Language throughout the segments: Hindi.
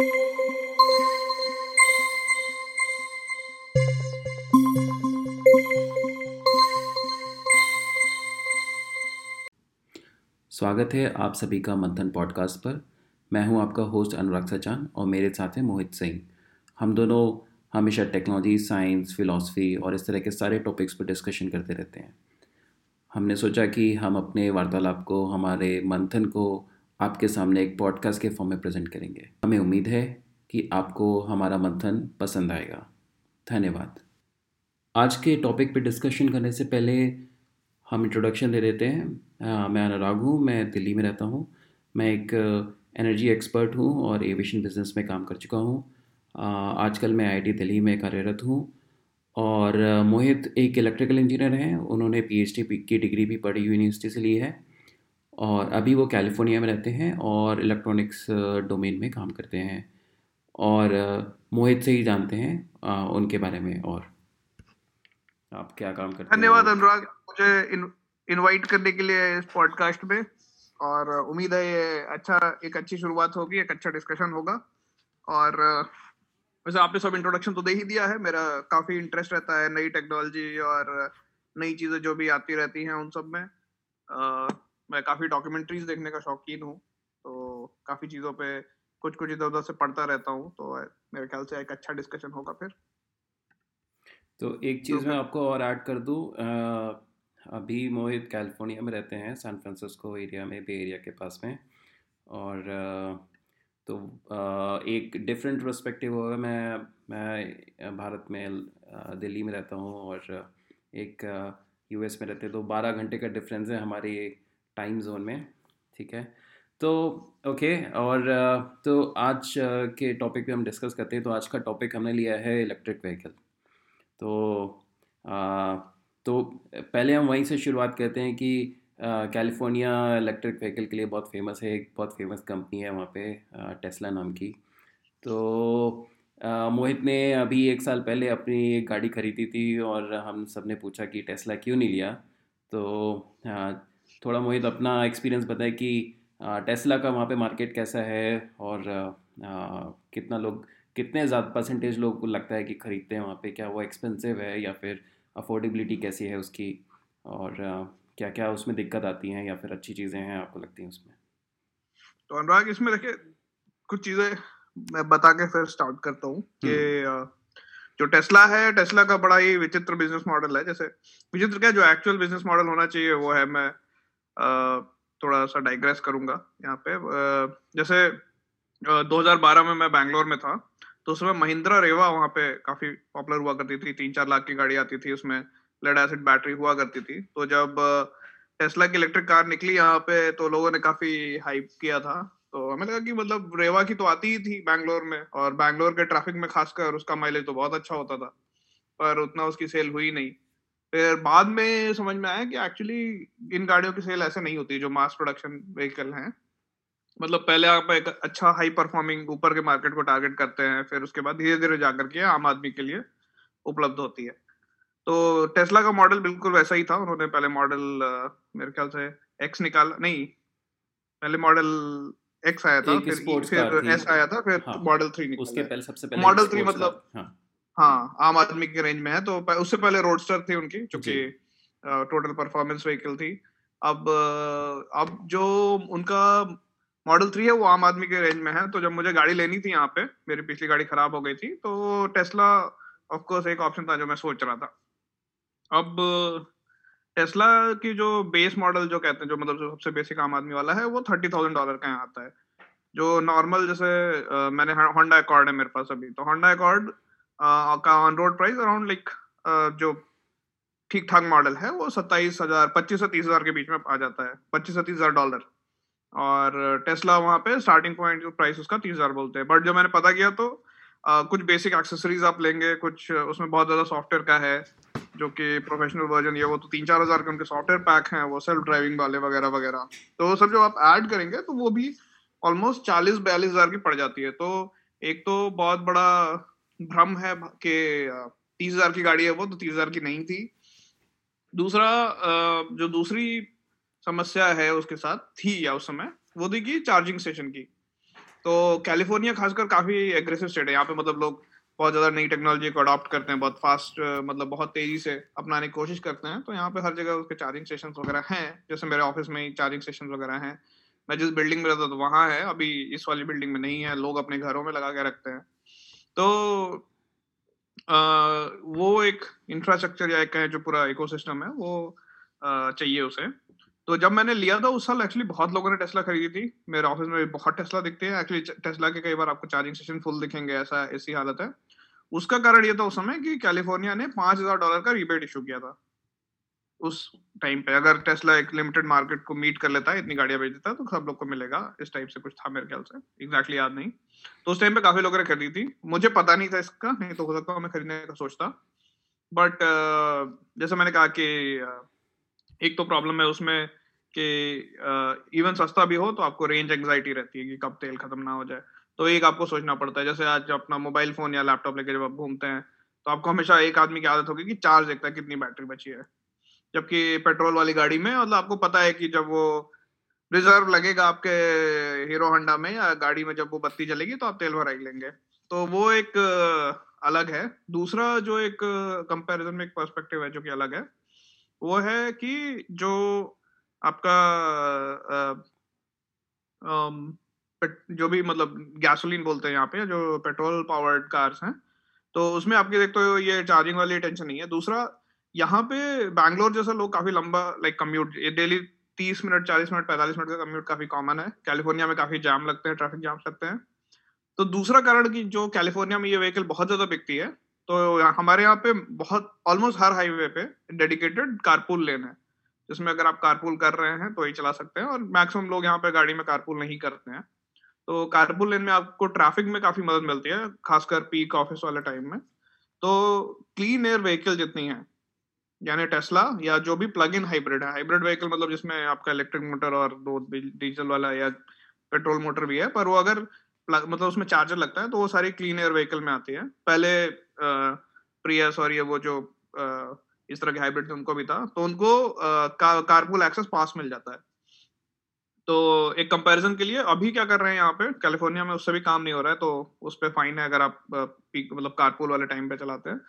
स्वागत है आप सभी का मंथन पॉडकास्ट पर। मैं हूँ आपका होस्ट अनुराग सचान और मेरे साथ हैं मोहित सिंह। हम दोनों हमेशा टेक्नोलॉजी, साइंस, फिलॉसफी और इस तरह के सारे टॉपिक्स पर डिस्कशन करते रहते हैं। हमने सोचा कि हम अपने वार्तालाप को, हमारे मंथन को आपके सामने एक पॉडकास्ट के फॉर्म में प्रेजेंट करेंगे। हमें उम्मीद है कि आपको हमारा मंथन पसंद आएगा। धन्यवाद। आज के टॉपिक पे डिस्कशन करने से पहले हम इंट्रोडक्शन दे देते हैं। आ, मैं अनुराग हूँ मैं दिल्ली में रहता हूँ। मैं एक एनर्जी एक्सपर्ट हूँ और एविएशन बिज़नेस में काम कर चुका हूँ। आजकल मैं आईटी दिल्ली में कार्यरत हूँ और मोहित एक इलेक्ट्रिकल इंजीनियर हैं। उन्होंने पीएचडी की डिग्री भी पढ़ी यूनिवर्सिटी से ली है। और अभी वो कैलिफ़ोर्निया में रहते हैं और इलेक्ट्रॉनिक्स डोमेन में काम करते हैं और मोहित से ही जानते हैं उनके बारे में और। आप क्या काम करते हैं? धन्यवाद अनुराग, मुझे इनवाइट करने के लिए इस पॉडकास्ट में और उम्मीद है ये अच्छा एक अच्छी शुरुआत होगी, एक अच्छा डिस्कशन होगा और वैसे आपने सब इंट्रोडक्शन तो दे ही दिया है, मेरा काफ़ी इंटरेस्ट रहता है नई टेक्नोलॉजी और नई चीज़ें जो भी आती रहती हैं उन सब में। मैं काफ़ी डॉक्यूमेंट्रीज देखने का शौकीन हूँ तो काफ़ी चीज़ों पे कुछ कुछ इधर उधर से पढ़ता रहता हूँ तो मेरे ख्याल से एक अच्छा डिस्कशन होगा फिर। तो एक चीज़ तो, मैं आपको और ऐड कर दूँ अभी मोहित कैलिफ़ोर्निया में रहते हैं सैन फ्रांसिस्को एरिया में बे एरिया के पास में और तो एक डिफरेंट परस्पेक्टिव होगा मैं मैं भारत में दिल्ली में रहता हूँ और एक यूएस में रहते तो बारह घंटे का डिफरेंस है हमारे टाइम जोन में ठीक है? तो ओके और तो आज के टॉपिक पे हम डिस्कस करते हैं तो आज का टॉपिक हमने लिया है इलेक्ट्रिक व्हीकल तो आ, तो पहले हम वहीं से शुरुआत करते हैं कि कैलिफ़ोर्निया इलेक्ट्रिक व्हीकल के लिए बहुत फ़ेमस है एक बहुत फ़ेमस कंपनी है वहाँ पे टेस्ला नाम की. तो मोहित ने अभी एक साल पहले अपनी एक गाड़ी खरीदी थी और हम सबने पूछा कि टेस्ला क्यों नहीं लिया? तो थोड़ा मोहित अपना एक्सपीरियंस बताए कि टेस्ला का वहाँ पे मार्केट कैसा है और आ, कितना लोग कितने ज़्यादा परसेंटेज लोग को लगता है कि ख़रीदते हैं वहाँ पे? क्या वो एक्सपेंसिव है या फिर अफोर्डेबिलिटी कैसी है उसकी? और क्या क्या उसमें दिक्कत आती हैं या फिर अच्छी चीज़ें हैं आपको लगती हैं उसमें? तो अनुराग इसमें देखिए कुछ चीज़ें मैं बता के फिर स्टार्ट करता हूँ कि हम्म। जो टेस्ला है टेस्ला का बड़ा ही विचित्र बिज़नेस मॉडल है। जैसे विचित्र क्या जो एक्चुअल बिज़नेस मॉडल होना चाहिए वो है मैं थोड़ा सा डाइग्रेस करूँगा यहाँ पे। जैसे 2012 में मैं बैंगलोर में था तो उसमें महिंद्रा रेवा वहाँ पे काफ़ी पॉपुलर हुआ करती थी। तीन चार लाख की गाड़ी आती थी, उसमें लेड एसिड बैटरी हुआ करती थी। तो जब टेस्ला की इलेक्ट्रिक कार निकली यहाँ पे तो लोगों ने काफ़ी हाइप किया था। तो हमें लगा कि मतलब रेवा की तो आती ही थी बैंगलोर में, और बैंगलोर के ट्रैफ़िक में खासकर उसका माइलेज तो बहुत अच्छा होता था, पर उतना उसकी सेल हुई नहीं। फिर बाद में समझ में आया कि एक्चुअली इन गाड़ियों की सेल ऐसे नहीं होती जो मास प्रोडक्शन व्हीकल हैं। मतलब पहले आप एक अच्छा हाई परफॉर्मिंग ऊपर के मार्केट को टारगेट करते हैं फिर उसके बाद धीरे धीरे जाकर के आम आदमी के लिए उपलब्ध होती है। तो टेस्ला का मॉडल बिल्कुल वैसा ही था। उन्होंने पहले मॉडल मेरे ख्याल से एक्स निकाला नहीं पहले मॉडल एक्स आया था फिर फिर एस आया था फिर मॉडल हाँ, थ्री निकाला उसके पहले सबसे पहले मॉडल थ्री मतलब हाँ, हाँ आम आदमी के रेंज में है तो उससे पहले रोडस्टर थी उनकी जो कि टोटल परफॉर्मेंस व्हीकल थी। अब अब जो उनका मॉडल थ्री है वो आम आदमी के रेंज में है तो जब मुझे गाड़ी लेनी थी यहाँ पे मेरी पिछली गाड़ी खराब हो गई थी तो टेस्ला ऑफ़ कोर्स एक ऑप्शन था जो मैं सोच रहा था। अब टेस्ला की जो बेस मॉडल जो कहते हैं जो मतलब जो सबसे बेसिक आम आदमी वाला है वो थर्टी थाउज़ेंड डॉलर का यहाँ आता है। जो नॉर्मल जैसे मैंने होंडा अकॉर्ड है मेरे पास अभी तो होंडा अकॉर्ड का on road price around like जो ठीक ठाक मॉडल है वो सत्ताईस हज़ार पच्चीस से तीस हज़ार के बीच में आ जाता है। पच्चीस से तीस हज़ार डॉलर और टेस्ला वहाँ पे स्टार्टिंग पॉइंट प्राइस उसका तीस हज़ार बोलते हैं। बट जो मैंने पता किया तो आ, कुछ बेसिक एक्सेसरीज आप लेंगे कुछ उसमें बहुत ज़्यादा सॉफ्टवेयर का है जो कि प्रोफेशनल वर्जन ये वो तो तीन चार हज़ार के उनके सॉफ्टवेयर पैक हैं वो सेल्फ ड्राइविंग वाले वगैरह वगैरह। तो वो सब जो आप ऐड करेंगे तो वो भी ऑलमोस्ट चालीस बयालीस हज़ार की पड़ जाती है। तो एक तो बहुत बड़ा भ्रम है कि तीस हज़ार की गाड़ी है वो तो तीस हज़ार की नहीं थी। दूसरा जो दूसरी समस्या है उसके साथ थी या उस समय, वो थी कि चार्जिंग स्टेशन की। तो कैलिफ़ोर्निया खासकर काफ़ी एग्रेसिव स्टेट है। यहाँ पे मतलब लोग बहुत ज़्यादा नई टेक्नोलॉजी को अडॉप्ट करते हैं, बहुत फास्ट मतलब बहुत तेज़ी से अपनाने की कोशिश करते हैं। तो यहाँ पे हर जगह उसके चार्जिंग स्टेशन वगैरह हैं, जैसे मेरे ऑफ़िस में ही चार्जिंग स्टेशन वगैरह हैं। मैं जिस बिल्डिंग में रहता तो वहाँ है। अभी इस वाली बिल्डिंग में नहीं है। लोग अपने घरों में लगा के रखते हैं। तो आ, वो एक इंफ्रास्ट्रक्चर या एक जो पूरा इकोसिस्टम है वो आ, चाहिए उसे। तो जब मैंने लिया था उस साल एक्चुअली बहुत लोगों ने टेस्ला खरीदी थी। मेरे ऑफ़िस में भी बहुत टेस्ला दिखते हैं। एक्चुअली टेस्ला के कई बार आपको चार्जिंग स्टेशन फुल दिखेंगे ऐसा ऐसी हालत है। उसका कारण ये था उस समय कि कैलिफ़ोर्निया ने पाँच हज़ार डॉलर का रिबेट इशू किया था। उस टाइम पे, अगर टेस्ला एक लिमिटेड मार्केट को मीट कर लेता है इतनी गाड़ियाँ बेच देता है तो सब लोग को मिलेगा। इस टाइप से कुछ था मेरे ख्याल से। एग्जैक्टली याद नहीं। तो उस टाइम पे काफ़ी लोगों ने खरीदी थी। मुझे पता नहीं था इसका, नहीं तो हो सकता मैं खरीदने का सोचता। बट जैसे मैंने कहा कि एक तो प्रॉब्लम है उसमें कि इवन सस्ता भी हो तो आपको रेंज एंग्जाइटी रहती है कि कब तेल खत्म ना हो जाए। तो एक आपको सोचना पड़ता है। जैसे आज अपना मोबाइल फ़ोन या लैपटॉप लेके जब आप घूमते हैं तो आपको हमेशा एक आदमी की आदत होगी कि चार्ज देखता है कितनी बैटरी बची है। जबकि पेट्रोल वाली गाड़ी में मतलब आपको पता है कि जब वो रिज़र्व लगेगा आपके हीरो होंडा में या गाड़ी में जब वो बत्ती चलेगी तो आप तेल भरा ही लेंगे। तो वो एक अलग है। दूसरा जो एक कंपैरिजन में एक पर्सपेक्टिव है जो कि अलग है, वो है कि जो आपका जो भी मतलब गैसोलीन बोलते हैं यहाँ पे, जो पेट्रोल पावर्ड कार्स हैं तो उसमें आपके देखते हो ये चार्जिंग वाली टेंशन नहीं है। दूसरा यहाँ पे बैंगलोर जैसा लोग काफ़ी लंबा लाइक कम्यूट डेली तीस मिनट, चालीस मिनट, पैंतालीस मिनट का कम्यूट काफ़ी कॉमन है। कैलिफ़ोर्निया में काफ़ी जाम लगते हैं ट्रैफ़िक जाम लगते हैं। तो दूसरा कारण की जो कैलिफ़ोर्निया में ये व्हीकल बहुत ज़्यादा बिकती है तो हमारे यहाँ पे बहुत ऑलमोस्ट हर हाईवे पे डेडिकेटेड कारपूल लेन है। जिसमें अगर आप कारपूल कर रहे हैं तो ही चला सकते हैं और मैक्सिमम लोग यहाँ पे गाड़ी में कारपूल नहीं करते हैं। तो कारपूल लेन में आपको ट्रैफ़िक में काफ़ी मदद मिलती है, खासकर पीक ऑफ़िस वाले टाइम में। तो क्लीन एयर व्हीकल जितनी है यानी टेस्ला या जो भी प्लग इन हाइब्रिड है। हाइब्रिड व्हीकल मतलब जिसमें आपका इलेक्ट्रिक मोटर और दो डीजल वाला या पेट्रोल मोटर भी है पर वो अगर मतलब उसमें चार्जर लगता है तो वो सारी क्लीन एयर व्हीकल में आती है। पहले प्रियस और ये वो जो आ, इस तरह के हाइब्रिड थे उनको भी था तो उनको कारपूल एक्सेस पास मिल जाता है। तो एक कंपैरिजन के लिए अभी क्या कर रहे हैं यहाँ पे कैलिफ़ोर्निया में उससे भी काम नहीं हो रहा है तो उस पर फाइन है अगर आप मतलब कारपूल वाले टाइम पे चलाते हैं।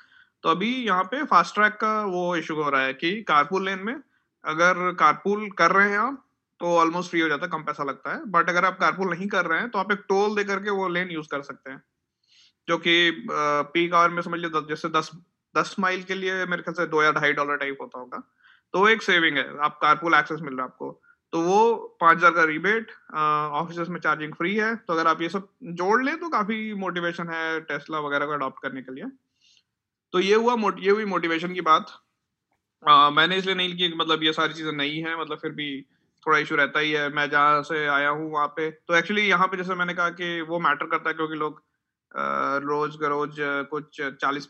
तो अभी यहाँ पे फास्ट ट्रैक का वो इशू हो रहा है कि कारपूल लेन में अगर कारपूल कर रहे हैं आप तो ऑलमोस्ट फ्री हो जाता है, कम पैसा लगता है। बट अगर आप कारपूल नहीं कर रहे हैं तो आप एक टोल दे करके वो लेन यूज़ कर सकते हैं। जो कि पीक आवर में समझ लीजिए जैसे दस दस माइल के लिए मेरे ख्याल से दो या ढाई डॉलर टाइप होता होगा। तो वो एक सेविंग है, आप कारपूल एक्सेस मिल रहा है आपको। तो वो पाँच हज़ार का रिबेट ऑफ़िस में चार्जिंग फ्री है। तो अगर आप ये सब जोड़ लें तो काफ़ी मोटिवेशन है टेस्ला वगैरह को अडॉप्ट करने के लिए। तो ये हुआ ये हुई मोटिवेशन की बात। आ, मैंने इसलिए नहीं की मतलब ये सारी चीज़ें नहीं है मतलब फिर भी थोड़ा इशू रहता ही है। मैं जहाँ से आया हूँ वहाँ पे। तो एक्चुअली यहाँ पे जैसे मैंने कहा कि वो मैटर करता है क्योंकि लोग रोज रोज कुछ चालीस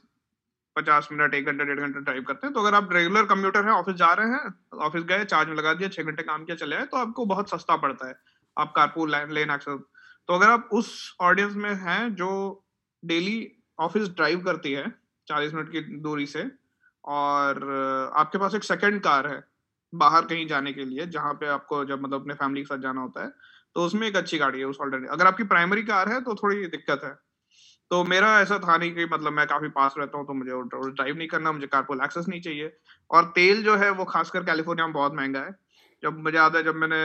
पचास मिनट एक घंटे डेढ़ घंटे ड्राइव करते हैं। तो अगर आप रेगुलर कंप्यूटर हैं ऑफ़िस जा रहे हैं ऑफ़िस गए चार्ज में लगा दिया छह घंटे काम किया चले आए तो आपको बहुत सस्ता पड़ता है। आप कारपूल लेन एक्सेस तो अगर आप उस ऑडियंस में हैं जो डेली ऑफ़िस ड्राइव करती है चालीस मिनट की दूरी से। और आपके पास एक सेकेंड कार है बाहर कहीं जाने के लिए, जहाँ पे आपको जब मतलब अपने फैमिली के साथ जाना होता है तो उसमें एक अच्छी गाड़ी है, उस ऑलरेडी अगर आपकी प्राइमरी कार है तो थोड़ी दिक्कत है। तो मेरा ऐसा था नहीं कि मतलब मैं काफ़ी पास रहता हूँ तो मुझे ड्राइव नहीं करना, मुझे कार कारपोल एक्सेस नहीं चाहिए। और तेल जो है, वो खासकर कैलिफ़ोर्निया में बहुत महँगा है। जब मुझे याद है, जब मैंने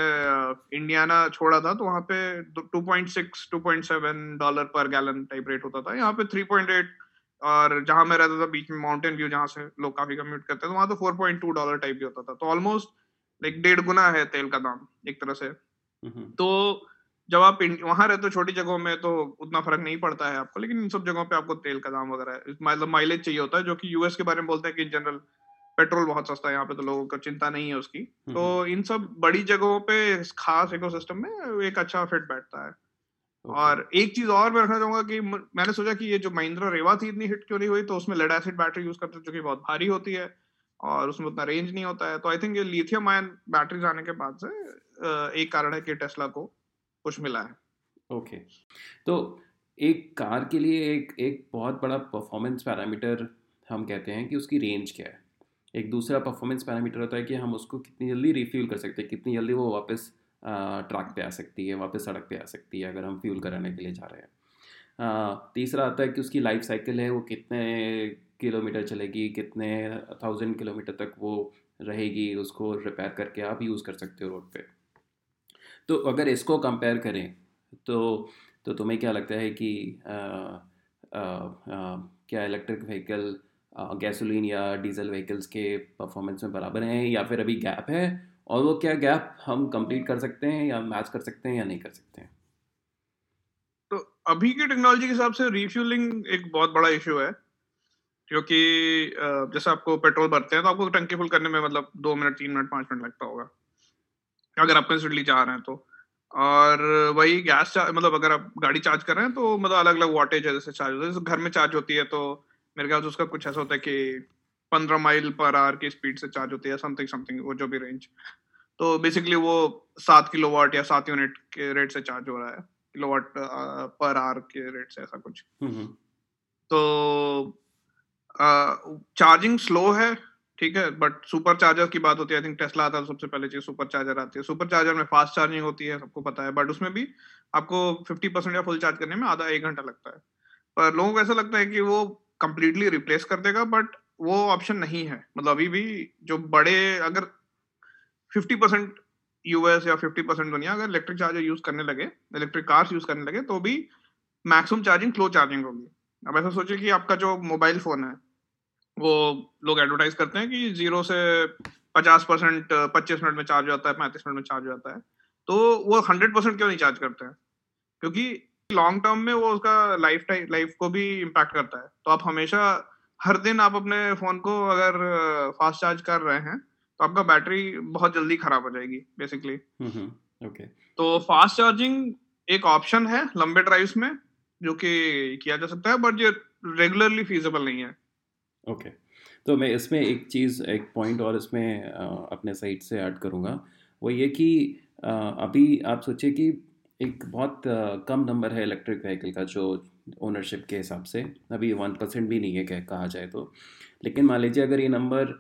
इंडियाना छोड़ा था तो वहाँ पे 2.6 2.7 dollar per gallon type rate होता था। यहाँ पे 3.8 और जहाँ मैं रहता था बीच में माउंटेन व्यू जहाँ से लोग काफ़ी कम्यूट करते थे वहाँ तो 4.2 डॉलर टाइप भी होता था। तो ऑलमोस्ट लाइक डेढ़ गुना है तेल का दाम एक तरह से। तो जब आप वहाँ रहते हो छोटी जगहों में तो उतना फ़र्क नहीं पड़ता है आपको लेकिन इन सब जगहों पे आपको तेल का दाम वगैरह मतलब माइलेज चाहिए होता है जो कि यूएस के बारे में बोलते हैं कि इन जनरल पेट्रोल बहुत सस्ता है यहाँ पे तो लोगों को चिंता नहीं है उसकी। तो इन सब बड़ी जगहों पे खास इकोसिस्टम में एक अच्छा फिट बैठता है। और एक चीज़ और मैं रखना चाहूँगा कि मैंने सोचा कि ये जो महिंद्रा रेवा थी इतनी हिट क्यों नहीं हुई तो उसमें लेड एसिड बैटरी यूज़ करते जो कि बहुत भारी होती है और उसमें उतना रेंज नहीं होता है। तो आई थिंक ये लिथियम आयन बैटरीज आने के बाद से एक कारण है कि टेस्ला को कुछ मिला है। Okay okay. तो एक कार के लिए एक एक बहुत बड़ा परफॉर्मेंस पैरामीटर हम कहते हैं कि उसकी रेंज क्या है। एक दूसरा परफॉर्मेंस पैरामीटर होता है कि हम उसको कितनी जल्दी रिफ्यूल कर सकते हैं कितनी जल्दी वो वापस ट्रैक पे आ सकती है वापस सड़क पे आ सकती है अगर हम फ्यूल कराने के लिए जा रहे हैं। तीसरा आता है कि उसकी लाइफ साइकिल है वो कितने किलोमीटर चलेगी कितने थाउज़ेंड किलोमीटर तक वो रहेगी उसको रिपेयर करके आप यूज़ कर सकते हो रोड पे। तो अगर इसको कंपेयर करें तो तो तुम्हें क्या लगता है कि आ, आ, आ, क्या इलेक्ट्रिक व्हीकल गैसोलीन या डीजल व्हीकल्स के परफॉर्मेंस में बराबर हैं या फिर अभी गैप है? और वो क्या गैप हम कंप्लीट कर सकते हैं या मैच कर सकते हैं या नहीं कर सकते हैं? तो अभी की टेक्नोलॉजी के हिसाब से रिफ्यूलिंग एक बहुत बड़ा इशू है, क्योंकि जैसे आपको पेट्रोल भरते हैं तो आपको टंकी फुल करने में मतलब दो मिनट तीन मिनट पाँच मिनट लगता होगा, अगर आप कंसिडरली जा रहे हैं तो। और वही गैस मतलब अगर आप गाड़ी चार्ज कर रहे हैं तो मतलब अलग अलग वाटेज है, जैसे चार्ज होता है। जैसे घर में चार्ज होती है तो मेरे ख्याल से उसका कुछ ऐसा होता है कि पंद्रह माइल पर आवर की स्पीड से चार्ज होती है समथिंग समथिंग वो जो भी रेंज तो बेसिकली वो सात किलो वाट या सात यूनिट के रेट से चार्ज हो रहा है. किलो वाट पर आवर के रेट से ऐसा कुछ. हम्म, हम्म। तो चार्जिंग स्लो है ठीक है बट सुपर चार्जर की बात होती है आई थिंक टेस्ला आता है सबसे पहले चीज़ सुपर चार्जर आती है. सुपर चार्जर में फास्ट चार्जिंग होती है सबको पता है बट उसमें भी आपको फिफ्टी परसेंट या फुल चार्ज करने में आधा एक घंटा लगता है. पर लोगों को ऐसा लगता है कि वो कंप्लीटली रिप्लेस कर देगा बट वो ऑप्शन नहीं है। मतलब अभी भी जो बड़े, अगर फिफ्टी परसेंट यूएस या फिफ्टी परसेंट दुनिया अगर इलेक्ट्रिक चार्जर यूज़ करने लगे इलेक्ट्रिक कार्स यूज़ करने लगे तो भी मैक्सिमम चार्जिंग स्लो चार्जिंग होगी। अब ऐसा सोचिए कि आपका जो मोबाइल फ़ोन है, वो लोग एडवर्टाइज करते हैं कि ज़ीरो से पचास परसेंट पच्चीस मिनट में चार्ज हो जाता है, पैंतीस मिनट में चार्ज हो जाता है। तो वो हंड्रेड परसेंट क्यों नहीं चार्ज करते हैं? क्योंकि लॉन्ग टर्म में वो उसका लाइफ टाइम लाइफ को भी इम्पैक्ट करता है। तो आप हमेशा हर दिन आप अपने फ़ोन को अगर फास्ट चार्ज कर रहे हैं तो आपका बैटरी बहुत जल्दी खराब हो जाएगी बेसिकली ओके तो फास्ट चार्जिंग एक ऑप्शन है लंबे ड्राइव्स में जो कि किया जा सकता है बट ये रेगुलरली फीजेबल नहीं है. ओके तो मैं इसमें एक चीज़ एक पॉइंट और इसमें अपने साइड से ऐड करूँगा। वो ये कि अभी आप सोचिए कि एक बहुत कम नंबर है इलेक्ट्रिक व्हीकल का जो ओनरशिप के हिसाब से। अभी वन परसेंट भी नहीं है कह, कहा जाए तो। लेकिन मान लीजिए अगर ये नंबर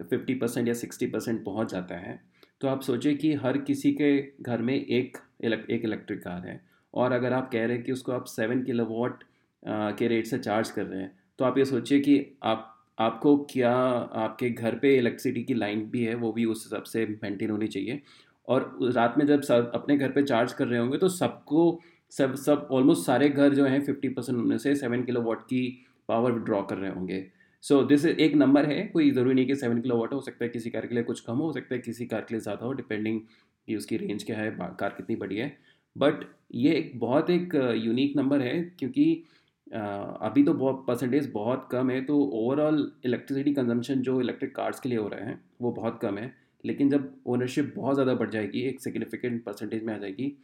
फिफ्टी परसेंट या सिक्सटी परसेंट पहुँच जाता है तो आप सोचिए कि हर किसी के घर में एक एक इलेक्ट्रिक कार है। और अगर आप कह रहे हैं कि उसको आप सेवन किलो वॉट के रेट से चार्ज कर रहे हैं तो आप ये सोचिए कि आप, आपको क्या आपके घर पे इलेक्ट्रिसिटी की लाइन भी है, वो भी उस हिसाब से मेंटेन होनी चाहिए। और रात में जब सब अपने घर पे चार्ज कर रहे होंगे तो सबको सब सब ऑलमोस्ट सारे घर जो हैं फिफ्टी परसेंट उनमें से सेवन किलो वाट की पावर विड्रॉ कर रहे होंगे। सो दिस एक नंबर है, कोई ज़रूरी नहीं कि सेवन किलो वाट हो सकता है, किसी कार के लिए कुछ कम हो सकता है, किसी कार के लिए ज़्यादा हो डिपेंडिंग कि उसकी रेंज क्या है कार कितनी बड़ी है। बट ये एक बहुत एक यूनिक नंबर है, क्योंकि अभी तो बहुत परसेंटेज बहुत कम है तो ओवरऑल इलेक्ट्रिसिटी कंजम्पशन जो इलेक्ट्रिक कार्स के लिए हो रहे हैं, वो बहुत कम है। लेकिन जब ओनरशिप बहुत ज़्यादा बढ़ जाएगी, एक सिग्निफिकेंट परसेंटेज में आ जाएगी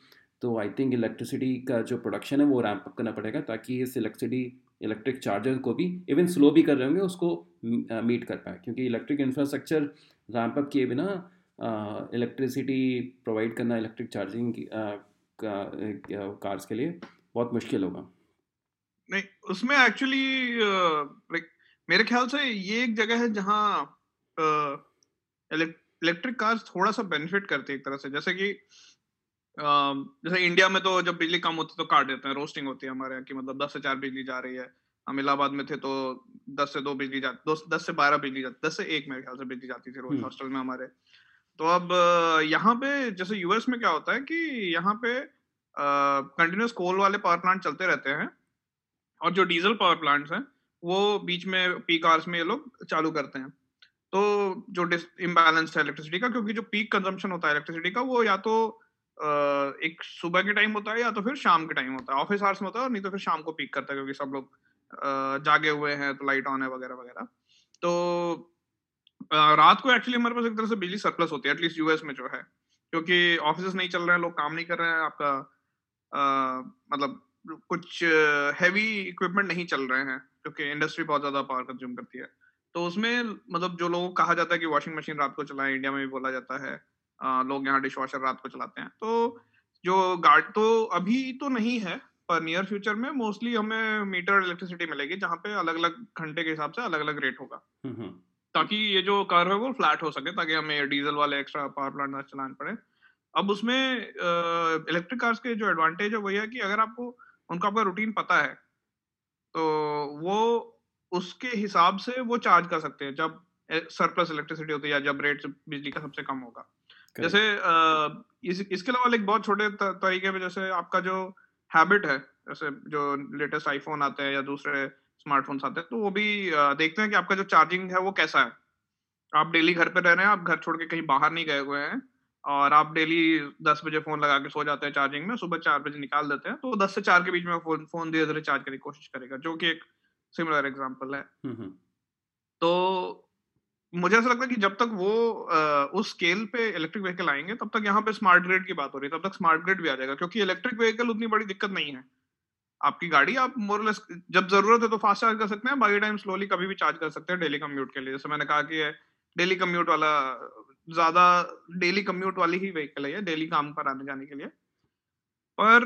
तो आई थिंक इलेक्ट्रिसिटी का जो प्रोडक्शन है वो रैम्प अप करना पड़ेगा ताकि इस इलेक्ट्रिसिटी इलेक्ट्रिक चार्जर को भी इवन स्लो भी कर रहे होंगे, उसको मीट कर पाए। क्योंकि इलेक्ट्रिक इंफ्रास्ट्रक्चर रैम्प अप किए बिना इलेक्ट्रिसिटी प्रोवाइड करना इलेक्ट्रिक चार्जिंग कार्स के लिए बहुत मुश्किल होगा। नहीं, उसमें एक्चुअली लाइक मेरे ख्याल से ये एक जगह है जहाँ इलेक्ट्रिक कार्स थोड़ा सा बेनिफिट करते हैं एक तरह से। जैसे कि जैसे इंडिया में तो जब बिजली कम होती है तो काट देते हैं रोस्टिंग होती है हमारे यहाँ की मतलब दस से चार बिजली जा रही है। हम इलाहाबाद में थे तो दस से दो बिजली जाती दस से बारह बिजली जाती दस से एक मेरे ख्याल से बिजली जाती थी रोज हॉस्टल हम्म। में हमारे। तो अब यहाँ पे जैसे यूएस में क्या होता है कि यहाँ पे कंटिन्यूस कोल वाले पावर प्लांट चलते रहते हैं और जो डीजल पावर प्लांट्स हैं वो बीच में पीक आवर्स में ये लोग चालू करते हैं। तो जो इम्बैलेंस है इलेक्ट्रिसिटी का क्योंकि जो पीक कंजम्पशन होता है इलेक्ट्रिसिटी का वो या तो एक सुबह के टाइम होता है या तो फिर शाम के टाइम होता है। ऑफ़िस आवर्स में होता है और नहीं तो फिर शाम को पीक करता है क्योंकि सब लोग जागे हुए हैं तो लाइट ऑन है वगैरह वगैरह। तो रात को एक्चुअली हमारे पास एक तरह से बिजली सरप्लस होती है एटलीस्ट यूएस में जो है। क्योंकि ऑफ़िस नहीं चल रहे हैं लोग काम नहीं कर रहे हैं आपका मतलब कुछ हैवी इक्विपमेंट नहीं चल रहे हैं क्योंकि इंडस्ट्री बहुत ज़्यादा पावर कंज्यूम करती है। तो उसमें मतलब जो लोगों को कहा जाता है कि वॉशिंग मशीन रात को चलाएँ इंडिया में भी बोला जाता है। आ, लोग यहाँ डिश वॉशर रात को चलाते हैं। तो जो गार्ड तो अभी तो नहीं है पर नियर फ्यूचर में मोस्टली हमें मीटर इलेक्ट्रिसिटी मिलेगी जहाँ पे अलग अलग घंटे के हिसाब से अलग अलग रेट होगा। हम्म, हम्म। ताकि ये जो कार है वो फ्लैट हो सके ताकि हमें डीजल वाले एक्स्ट्रा पावर प्लांट ना चलाने पड़े। अब उसमें इलेक्ट्रिक कार्स के जो एडवांटेज है वही है कि अगर आपको उनका आपका रूटीन पता है तो वो उसके हिसाब से वो चार्ज कर सकते हैं जब सरप्लस इलेक्ट्रिसिटी होती है या जब रेट बिजली का सबसे कम होगा। जैसे इस, इसके अलावा एक बहुत छोटे तरीके में जैसे आपका जो हैबिट है जैसे जो लेटेस्ट आईफोन आते हैं या दूसरे स्मार्टफोन्स आते हैं तो वो भी देखते हैं कि आपका जो चार्जिंग है वो कैसा है। आप डेली घर पे रह रहे हैं आप घर छोड़ के कहीं बाहर नहीं गए हुए हैं और आप डेली दस बजे फ़ोन लगा के सो जाते हैं चार्जिंग में सुबह चार बजे निकाल देते हैं तो दस से चार के बीच में फ़ोन फ़ोन धीरे धीरे चार्ज करने की कोशिश करेगा जो कि एक सिमिलर एग्ज़ाम्पल है। हम्म, हम्म। तो मुझे ऐसा लगता है कि जब तक वो आ, उस स्केल पे इलेक्ट्रिक व्हीकल आएँगे तब तक यहाँ पे स्मार्ट ग्रिड की बात हो रही है तब तक स्मार्ट ग्रिड भी आ जाएगा क्योंकि इलेक्ट्रिक व्हीकल उतनी बड़ी दिक्कत नहीं है। आपकी गाड़ी आप मोरलेस जब ज़रूरत है तो फास्ट चार्ज कर सकते हैं बाकी टाइम स्लोली कभी भी चार्ज कर सकते हैं डेली कम्यूट के लिए। जैसे मैंने कहा कि डेली कम्यूट वाला ज़्यादा डेली कम्यूट वाली ही व्हीकल है डेली काम पर आने जाने के लिए। पर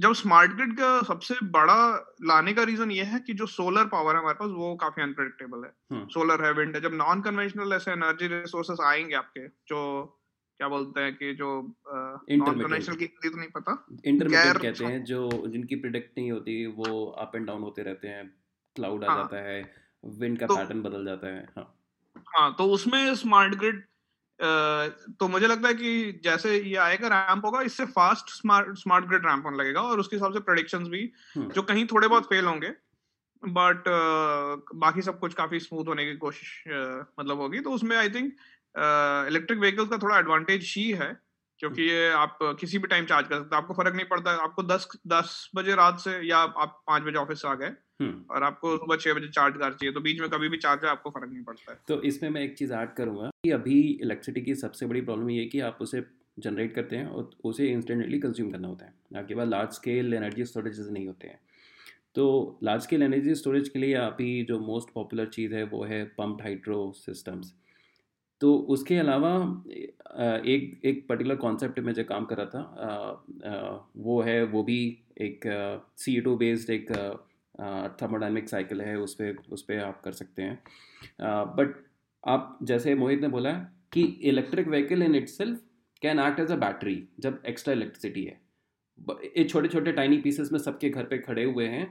जब स्मार्ट ग्रिड का सबसे बड़ा लाने का रीजन ये है कि जो सोलर पावर है हमारे पास वो काफ़ी अनप्रेडिक्टेबल है। सोलर है विंड है। जब नॉन कन्वेंशनल ऐसे एनर्जी रिसोर्सेस आएँगे आपके जो क्या बोलते हैं कि जो नॉन कन्वेंशनल की तो नहीं पता। इंटरमीडिएट कहते हैं जो जिनकी प्रिडिक्ट नहीं होती वो अप एंड डाउन होते रहते हैं। क्लाउड आ हाँ, जाता है विंड का तो, पैटर्न बदल जाता है हाँ। हाँ तो उसमें स्मार्ट ग्रिड तो मुझे लगता है कि जैसे ये आएगा रैम्प होगा इससे fast smart smart grid ramp होने लगेगा और उसके हिसाब से प्रोडिक्शन भी हम्म। जो कहीं थोड़े बहुत फेल होंगे बट uh, बाकी सब कुछ काफ़ी स्मूथ होने की कोशिश uh, मतलब होगी तो उसमें आई थिंक इलेक्ट्रिक व्हीकल्स का थोड़ा एडवांटेज ही है क्योंकि ये आप किसी भी टाइम चार्ज कर सकते हैं। आपको फ़र्क नहीं पड़ता। आपको दस दस बजे रात से या आप पाँच बजे ऑफ़िस से आ गए हम्म। और आपको सुबह छह बजे चार्ज कर चाहिए तो बीच में कभी भी चार्ज है आपको फ़र्क नहीं पड़ता है। तो इसमें मैं एक चीज़ ऐड करूँगा कि अभी इलेक्ट्रिसिटी की सबसे बड़ी प्रॉब्लम ये है कि आप उसे जनरेट करते हैं और उसे इंस्टेंटली कंज्यूम करना होता है। आपके पास लार्ज स्केल एनर्जी स्टोरेज नहीं होते हैं। तो लार्ज स्केल एनर्जी स्टोरेज के लिए अभी जो मोस्ट पॉपुलर चीज़ है वो है पम्प्ड हाइड्रो सिस्टम्स तो उसके अलावा एक एक पर्टिकुलर कॉन्सेप्ट में जो काम कर रहा था वो है, वो भी एक सी टू बेस्ड एक थर्मोडाइनमिक साइकिल है, उस पर उस पर आप कर सकते हैं। बट आप, जैसे मोहित ने बोला कि electric vehicle in itself can act as a battery जब एक्स्ट्रा इलेक्ट्रिसिटी है। ये छोटे छोटे टाइनी पीसेस में सबके घर पे खड़े हुए हैं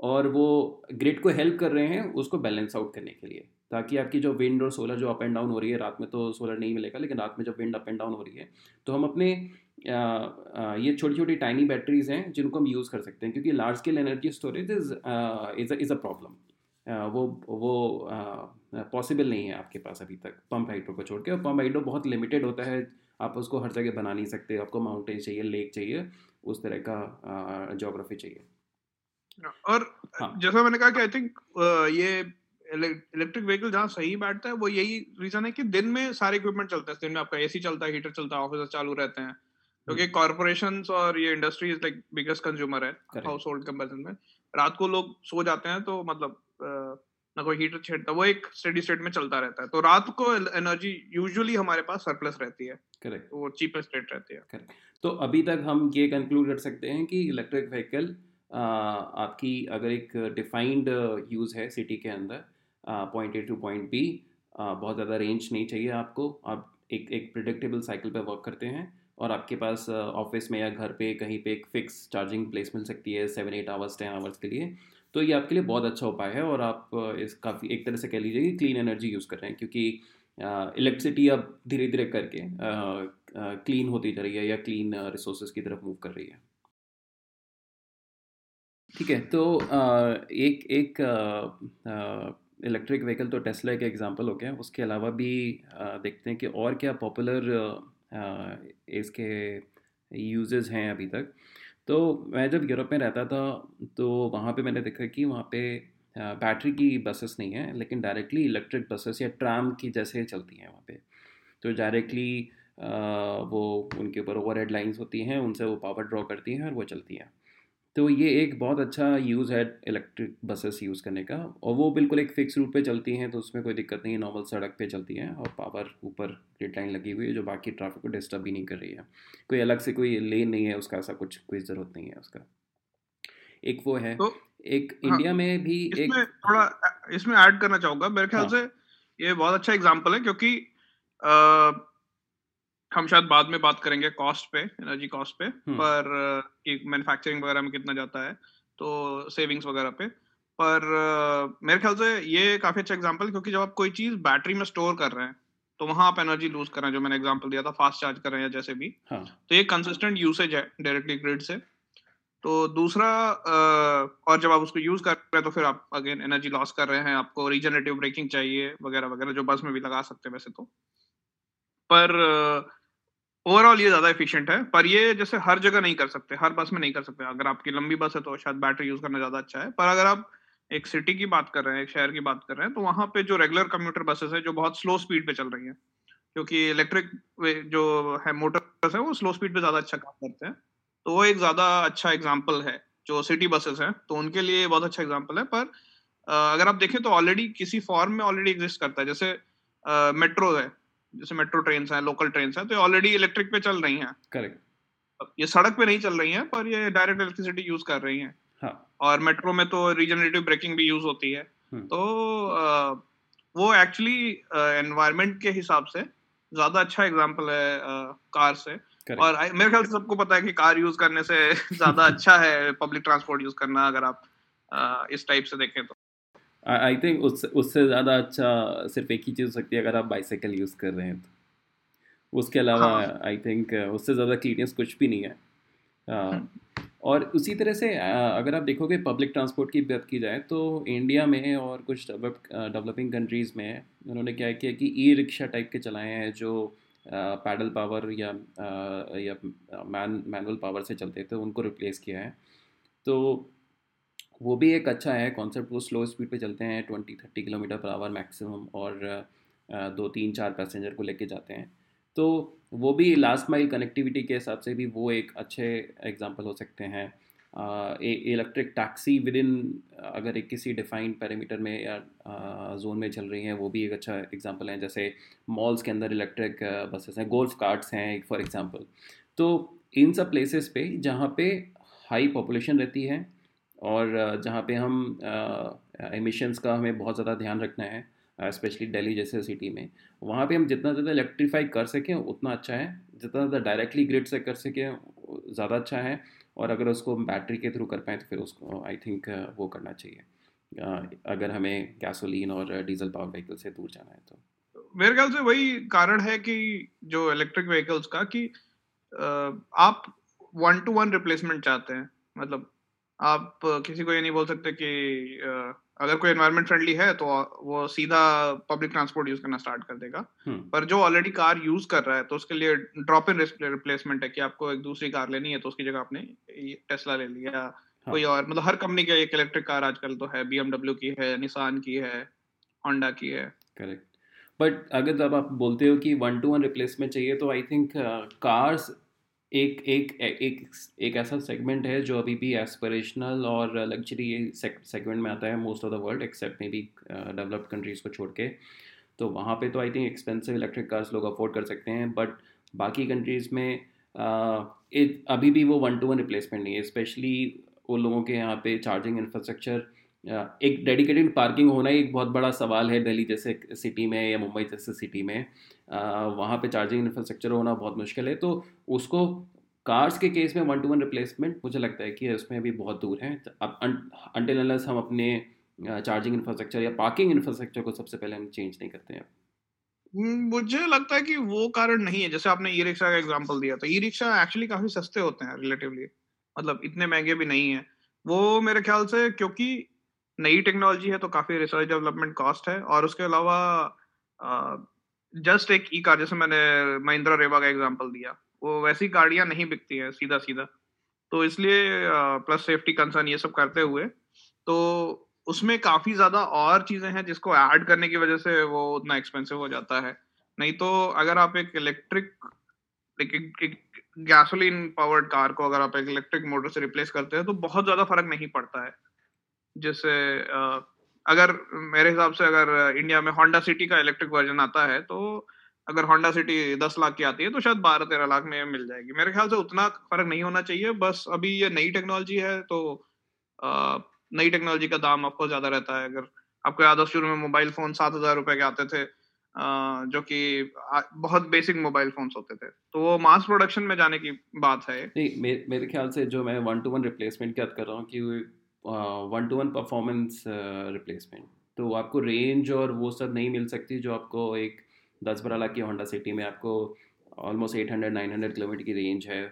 और वो ग्रिड को हेल्प कर रहे हैं उसको बैलेंस आउट करने के लिए। ताकि आपकी जो विंड और सोलर जो अप एंड डाउन हो रही है रात में तो सोलर नहीं मिलेगा लेकिन रात में जब विंड अप एंड डाउन हो रही है तो हम अपने आ, आ, ये छोटी छोटी टाइनी बैटरीज हैं जिनको हम यूज़ कर सकते हैं क्योंकि large scale energy storage is is is a problem वो वो पॉसिबल नहीं है आपके पास अभी तक पम्प हाइड्रो को छोड़ के और पम्प हाइड्रो बहुत लिमिटेड होता है आप उसको हर जगह बना नहीं सकते आपको माउंटेन चाहिए लेक चाहिए उस तरह का जोग्राफी चाहिए और हाँ. जैसा मैंने कहा कि आई थिंक ये इलेक्ट्रिक व्हीकल जहाँ सही बैठता है वो यही रीजन है कि दिन में सारे इक्विपमेंट चलते हैं। दिन में आपका एसी चलता है हीटर चलता है ऑफ़िस चालू रहते हैं। क्योंकि कॉर्पोरेशन और ये इंडस्ट्रीज़ लाइक बिगेस्ट कंज्यूमर है हाउस होल्ड कंपेरिजन में। रात को लोग सो जाते हैं तो मतलब ना कोई हीटर छेड़ता वो एक स्टेडी स्टेट में चलता रहता है। तो रात को एनर्जी यूजुअली हमारे पास सरप्लस रहती है। करेक्ट वो चीपेस्ट रेट रहती है। करेक्ट तो अभी तक हम ये कंक्लूड कर सकते हैं कि इलेक्ट्रिक व्हीकल आपकी अगर एक डिफाइंड यूज़ है सिटी के अंदर point A to point B बहुत ज़्यादा रेंज नहीं चाहिए आपको। आप एक एक प्रिडिक्टेबल साइकिल पे वर्क करते हैं और आपके पास ऑफ़िस में या घर पे कहीं पे एक फिक्स चार्जिंग प्लेस मिल सकती है seven eight hours ten hours के लिए। तो ये आपके लिए बहुत अच्छा उपाय है और आप इस काफ़ी, एक तरह से कह लीजिए कि क्लीन एनर्जी यूज़ कर रहे हैं क्योंकि इलेक्ट्रिसिटी अब धीरे धीरे करके क्लीन होती जा रही है या क्लीन रिसोर्सेज की तरफ़ मूव कर रही है। ठीक है तो एक एक इलेक्ट्रिक व्हीकल तो टेस्ला के एग्जांपल हो गया उसके अलावा भी देखते हैं कि और क्या पॉपुलर इसके यूजेस हैं अभी तक। तो मैं जब यूरोप में रहता था तो वहाँ पे मैंने देखा कि वहाँ पे बैटरी की बसेस नहीं है, लेकिन डायरेक्टली इलेक्ट्रिक बसेस या ट्राम की जैसे चलती हैं वहाँ पे। तो डायरेक्टली वो उनके ऊपर ओवर हेड लाइन्स होती हैं, उनसे वो पावर ड्रॉ करती हैं और वो चलती हैं। तो ये एक बहुत अच्छा यूज़ है इलेक्ट्रिक बसेस यूज़ करने का और वो बिल्कुल एक फ़िक्स रूट पे चलती हैं तो उसमें कोई दिक्कत नहीं है नॉर्मल सड़क पे चलती हैं और पावर ऊपर ग्रिड लाइन लगी हुई है जो बाकी ट्रैफ़िक को डिस्टर्ब भी नहीं कर रही है। कोई अलग से कोई लेन नहीं है उसका ऐसा कुछ कोई ज़रूरत नहीं है उसका। एक वो है तो, एक हाँ, इंडिया में भी एक थोड़ा इसमें ऐड करना चाहूँगा मेरे ख्याल हाँ, से ये बहुत अच्छा एग्ज़ाम्पल है क्योंकि हम शायद बाद में बात करेंगे कॉस्ट पे एनर्जी कॉस्ट पे हम्म। पर कि मैन्युफैक्चरिंग वगैरह में कितना जाता है तो सेविंग्स वगैरह पे पर मेरे ख्याल से ये काफ़ी अच्छा एग्जांपल क्योंकि जब आप कोई चीज़ बैटरी में स्टोर कर रहे हैं तो वहाँ आप एनर्जी लूज कर रहे हैं जो मैंने एग्जांपल दिया था फास्ट चार्ज कर रहे हैं जैसे भी हाँ. तो ये कंसिस्टेंट यूसेज है डायरेक्टली ग्रिड से तो दूसरा और जब आप उसको यूज़ कर रहे हैं तो फिर आप अगेन एनर्जी लॉस कर रहे हैं आपको रीजनरेटिव ब्रेकिंग चाहिए वगैरह वगैरह जो बस में भी लगा सकते हैं वैसे तो पर ओवरऑल ये ज़्यादा एफिशिएंट है, पर ये जैसे हर जगह नहीं कर सकते, हर बस में नहीं कर सकते। अगर आपकी लंबी बस है तो शायद बैटरी यूज़ करना ज़्यादा अच्छा है, पर अगर आप एक सिटी की बात कर रहे हैं, एक शहर की बात कर रहे हैं तो वहाँ पे जो रेगुलर कम्यूटर बसेस है, जो बहुत स्लो स्पीड पे चल रही है, क्योंकि इलेक्ट्रिक जो है मोटर बस है, वो स्लो स्पीड पे ज़्यादा अच्छा काम करते हैं। तो वो एक ज़्यादा अच्छा एग्ज़ाम्पल है, जो सिटी बसेस हैं तो उनके लिए बहुत अच्छा एग्ज़ाम्पल है, पर अगर आप देखें तो ऑलरेडी किसी फॉर्म में ऑलरेडी एग्जिस्ट करता है, जैसे मेट्रो है जैसे मेट्रो ट्रेन है लोकल ट्रेन है तो ऑलरेडी इलेक्ट्रिक पे चल रही हैं करेक्ट ये सड़क पे नहीं चल रही हैं पर ये डायरेक्ट इलेक्ट्रिसिटी यूज़ कर रही हैं हाँ. और मेट्रो में तो रीजनरेटिव ब्रेकिंग भी यूज़ होती है हम्म। तो आ, वो एक्चुअली एनवायरमेंट के हिसाब से ज़्यादा अच्छा एग्जांपल है आ, कार से Correct. और मेरे ख्याल से सबको पता है कि कार यूज़ करने से ज़्यादा अच्छा है पब्लिक ट्रांसपोर्ट यूज़ करना अगर आप आ, इस टाइप से देखें तो आई थिंक उससे उससे ज़्यादा अच्छा सिर्फ़ एक ही चीज़ हो सकती है अगर आप बाइसाइकिल यूज़ कर रहे हैं तो। उसके अलावा आई हाँ. थिंक उससे ज़्यादा क्लीनियस कुछ भी नहीं है। uh, और उसी तरह से अगर आप देखोगे पब्लिक ट्रांसपोर्ट की बात की जाए तो इंडिया में और कुछ डेवलप डेवलपिंग कंट्रीज़ में उन्होंने क्या किया कि ई रिक्शा टाइप के चलाए हैं जो पैडल पावर या या मैन मैनुअल पावर से चलते थे उनको रिप्लेस किया है। तो वो भी एक अच्छा है कॉन्सेप्ट वो स्लो स्पीड पे चलते हैं twenty thirty kilometre per hour maximum और दो, तीन, चार पैसेंजर को लेके जाते हैं। तो वो भी लास्ट माइल कनेक्टिविटी के हिसाब से भी वो एक अच्छे एग्जांपल हो सकते हैं। इलेक्ट्रिक टैक्सी विद इन अगर एक किसी डिफाइंड पैरामीटर में या जोन में चल रही हैं, वो भी एक अच्छा एग्जांपल है। जैसे मॉल्स के अंदर इलेक्ट्रिक बसेस हैं गोल्फ कार्ट्स हैं फॉर एग्जांपल तो इन सब प्लेसेस पे जहाँ पे हाई पॉपुलेशन रहती है और जहाँ पे हम एमिशंस का हमें बहुत ज़्यादा ध्यान रखना है स्पेशली दिल्ली जैसे सिटी में, वहाँ पे हम जितना ज़्यादा इलेक्ट्रीफाई कर सकें, उतना अच्छा है, जितना ज़्यादा डायरेक्टली ग्रिड से कर सकें, ज़्यादा अच्छा है, और अगर उसको बैटरी के थ्रू कर पाएँ तो फिर उसको आई थिंक वो करना चाहिए अगर हमें गैसोलीन और डीजल पावर व्हीकल से दूर जाना है तो। मेरे ख्याल से वही कारण है कि जो इलेक्ट्रिक व्हीकल्स का कि आप वन टू वन रिप्लेसमेंट चाहते हैं मतलब आप किसी को ये नहीं बोल सकते कि अगर कोई एनवायरमेंट फ्रेंडली है तो वो सीधा पब्लिक ट्रांसपोर्ट यूज़ करना स्टार्ट कर देगा हम्म। पर जो ऑलरेडी कार यूज़ कर रहा है तो उसके लिए ड्रॉप इन रिप्लेसमेंट है कि आपको एक दूसरी कार लेनी है तो उसकी जगह आपने टेस्ला ले लिया हाँ. कोई और मतलब हर कंपनी का एक इलेक्ट्रिक कार आजकल तो है बीएमडब्ल्यू की है निशान की है होंडा की है करेक्ट बट अगर जब आप बोलते हो कि वन टू वन रिप्लेसमेंट चाहिए तो आई थिंक कार्स एक एक एक एक ऐसा सेगमेंट है जो अभी भी एस्परेशनल और लग्जरी सेगमेंट में आता है most of the world except maybe developed countries को छोड़ के। तो वहाँ पे तो I think expensive electric cars लोग अफोर्ड कर सकते हैं बट बाकी कंट्रीज़ में uh, अभी भी वो वन टू वन रिप्लेसमेंट नहीं है स्पेशली उन लोगों के यहाँ पे चार्जिंग इंफ्रास्ट्रक्चर एक डेडिकेटेड पार्किंग होना ही एक बहुत बड़ा सवाल है दिल्ली जैसे सिटी में या मुंबई जैसे सिटी में। वहाँ पे चार्जिंग इंफ्रास्ट्रक्चर होना बहुत मुश्किल है तो उसको कार्स के केस में वन टू वन रिप्लेसमेंट मुझे लगता है कि उसमें अभी बहुत दूर है। अब अंटिल अनटिल हम अपने चार्जिंग इंफ्रास्ट्रक्चर या पार्किंग इंफ्रास्ट्रक्चर को सबसे पहले हम चेंज नहीं करते हैं। हम्म, मुझे लगता है कि वो कारण नहीं है। जैसे आपने ई रिक्शा का एग्जांपल दिया तो ई रिक्शा एक्चुअली काफ़ी सस्ते होते हैं रिलेटिवली मतलब इतने महँगे भी नहीं है। वो मेरे ख्याल से क्योंकि नई टेक्नोलॉजी है तो काफ़ी रिसर्च डेवलपमेंट कॉस्ट है। और उसके अलावा जस्ट एक ई कार जैसे मैंने महिंद्रा रेवा का एग्ज़ाम्पल दिया, वो वैसी गाड़ियाँ नहीं बिकती है सीधा सीधा तो इसलिए प्लस सेफ्टी कंसर्न ये सब करते हुए तो उसमें काफ़ी ज़्यादा और चीज़ें हैं जिसको ऐड करने की वजह से वो उतना एक्सपेंसिव हो जाता है। नहीं तो अगर आप एक इलेक्ट्रिक गैसोलीन पावर्ड कार को अगर आप एक इलेक्ट्रिक मोटर से रिप्लेस करते हैं तो बहुत ज़्यादा फ़र्क नहीं पड़ता है। जैसे अगर मेरे हिसाब से अगर इंडिया में होंडा सिटी का इलेक्ट्रिक वर्जन आता है तो अगर होंडा सिटी दस लाख की आती है तो शायद बारह तेरह लाख में मिल जाएगी। मेरे ख्याल से उतना फ़र्क नहीं होना चाहिए, बस अभी ये नई टेक्नोलॉजी है तो नई टेक्नोलॉजी का दाम आपको ज़्यादा रहता है। अगर आपको याद हो, शुरू में मोबाइल फ़ोन सात हज़ार रुपए के आते थे जो कि बहुत बेसिक मोबाइल फोन्स होते थे। तो वो मास प्रोडक्शन में जाने की बात है नहीं मेरे ख्याल से जो मैं वन टू वन रिप्लेसमेंट की बात कर रहा हूँ, कि one to one performance replacement तो आपको रेंज और वो सब नहीं मिल सकती जो आपको एक दस बारह लाख की होंडा सिटी में आपको almost eight hundred nine hundred kilometre की रेंज है।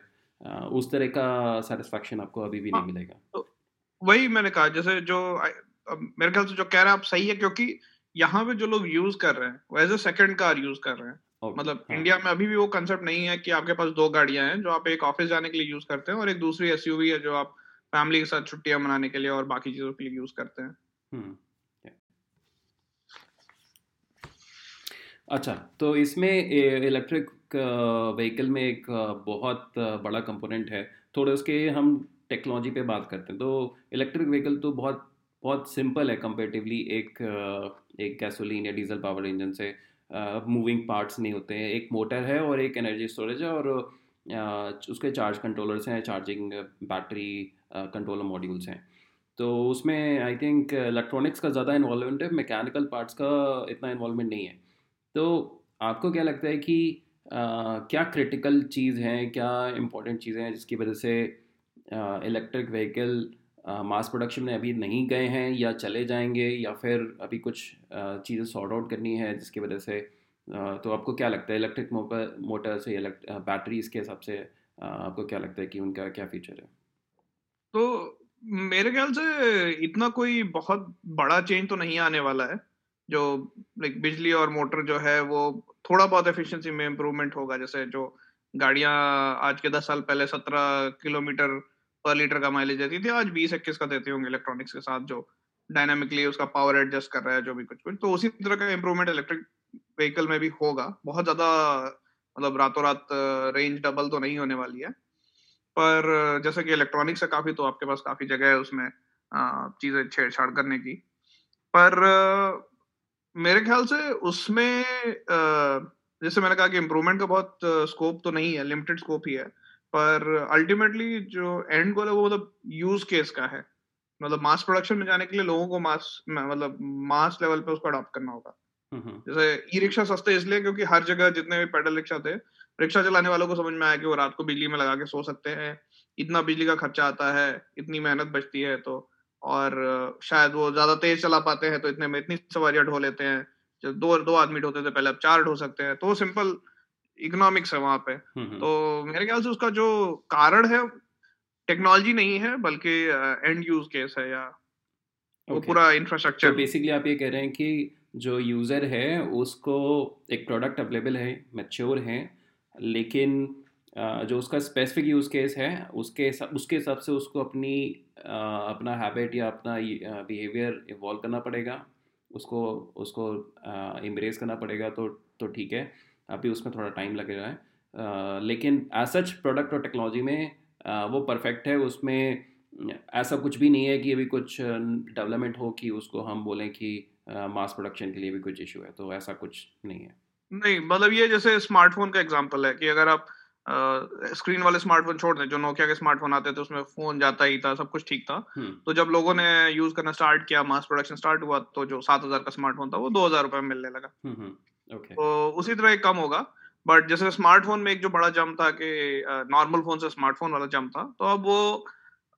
uh, उस तरह का सेटिस्फैक्शन आपको अभी भी नहीं हाँ, मिलेगा। तो वही मैंने कहा जैसे जो मेरे ख्याल से जो कह रहे हैं आप सही है क्योंकि यहाँ पे जो लोग यूज़ कर रहे हैं वो as a second car use कर रहे हैं। Okay, मतलब हाँ. इंडिया में अभी भी वो कंसेप्ट नहीं है कि आपके पास दो गाड़ियाँ हैं जो आप एक ऑफ़िस जाने के लिए यूज़ करते हैं और एक दूसरी एसयूवी है जो आप फैमिली के साथ छुट्टियाँ मनाने के लिए और बाकी चीज़ों के लिए यूज़ करते हैं। hmm. अच्छा तो इसमें इलेक्ट्रिक व्हीकल में एक बहुत बड़ा कंपोनेंट है। थोड़े उसके हम टेक्नोलॉजी पे बात करते हैं। तो इलेक्ट्रिक व्हीकल तो बहुत बहुत सिंपल है कंपेरेटिवली एक एक गैसोलीन या डीजल पावर इंजन से मूविंग पार्ट्स नहीं होते हैं। एक मोटर है और एक एनर्जी स्टोरेज है और उसके चार्ज कंट्रोलर्स हैं चार्जिंग बैटरी कंट्रोलर मॉड्यूल्स हैं। तो उसमें आई थिंक इलेक्ट्रॉनिक्स का ज़्यादा इन्वॉल्वमेंट है मैकेनिकल पार्ट्स का इतना इन्वॉल्वमेंट नहीं है। तो आपको क्या लगता है कि आ, क्या क्रिटिकल चीज़ हैं क्या इम्पोर्टेंट चीज़ें हैं जिसकी वजह से इलेक्ट्रिक व्हीकल मास प्रोडक्शन में अभी नहीं गए हैं या चले जाएँगे या फिर अभी कुछ चीज़ें सॉर्ट आउट करनी है जिसकी वजह से तो आपको क्या लगता है, इलेक्ट्रिक मोटर से बैटरीज के हिसाब से आपको क्या लगता है कि उनका क्या फीचर है? तो मेरे ख्याल से इतना कोई बहुत बड़ा चेंज तो नहीं आने वाला है, जो लाइक बिजली और मोटर जो है, वो थोड़ा बहुत एफिशिएंसी में इम्प्रूवमेंट होगा। जैसे जो गाड़ियाँ आज के दस साल पहले सत्रह किलोमीटर पर लीटर का माइलेज देती थी, आज बीस, इक्कीस का देते होंगे इलेक्ट्रॉनिक्स के साथ, जो डायनामिकली उसका पावर एडजस्ट कर रहा है, जो भी कुछ कुछ तो उसी तरह का इम्प्रूवमेंट इलेक्ट्रिक व्हीकल में भी होगा। बहुत ज़्यादा मतलब रातों रात रेंज डबल तो नहीं होने वाली है। पर, जैसे कि इलेक्ट्रॉनिक्स है, काफ़ी तो आपके पास काफ़ी जगह है उसमें चीज़ें छेड़छाड़ करने की। पर मेरे ख्याल से उसमें जैसे मैंने कहा कि इम्प्रूवमेंट का बहुत स्कोप तो नहीं है लिमिटेड स्कोप ही है। पर अल्टीमेटली जो एंड गोल है, वो मतलब यूज़ केस का है। मतलब मास प्रोडक्शन में जाने के लिए लोगों को मास मतलब मास लेवल पे उसको अडॉप्ट करना होगा। जैसे ई रिक्शा सस्ते इसलिए क्योंकि हर जगह जितने भी पैडल रिक्शा थे रिक्शा चलाने वालों को समझ में आया कि वो रात को बिजली में लगा के सो सकते हैं। इतना बिजली का खर्चा आता है इतनी मेहनत बचती है तो और शायद वो ज़्यादा तेज चला पाते हैं तो इतने में इतनी सवारियाँ ढो लेते हैं। जो दो दो आदमी ढोते थे पहले अब चार ढो सकते हैं तो सिंपल इकोनॉमिक्स है वहाँ पे। तो मेरे ख्याल से उसका जो कारण है टेक्नोलॉजी नहीं है बल्कि एंड यूज़ केस है या वो पूरा इंफ्रास्ट्रक्चर तो बेसिकली आप ये कह रहे हैं कि जो यूज़र है, उसको एक प्रोडक्ट अवेलेबल है मैच्योर है, लेकिन जो उसका स्पेसिफिक यूज़ केस है, उसके उसके हिसाब से उसको अपनी अपना हैबिट या अपना बिहेवियर इवॉल्व करना पड़ेगा। उसको उसको इम्ब्रेस करना पड़ेगा तो तो ठीक है। अभी उसमें थोड़ा टाइम लगेगा है लेकिन एज सच प्रोडक्ट और टेक्नोलॉजी में वो परफेक्ट है। उसमें ऐसा कुछ भी नहीं है कि अभी कुछ डेवलपमेंट हो कि उसको हम बोलें कि मास प्रोडक्शन के लिए भी कुछ इशू है तो ऐसा कुछ नहीं है। नहीं मतलब ये जैसे स्मार्टफ़ोन का एग्जांपल है कि अगर आप स्क्रीन वाले स्मार्टफ़ोन छोड़ दें जो नोकिया के स्मार्टफ़ोन आते थे उसमें फ़ोन जाता ही था सब कुछ ठीक था। हम्म। तो जब लोगों ने यूज़ करना स्टार्ट किया मास प्रोडक्शन स्टार्ट हुआ तो जो सात हज़ार का स्मार्टफ़ोन था वो दो हज़ार रुपए में मिलने लगा। हम्म, हम्म, तो उसी तरह एक कम होगा बट जैसे स्मार्टफ़ोन में एक जो बड़ा जम था कि नॉर्मल फ़ोन से स्मार्टफ़ोन वाला जम था तो अब वो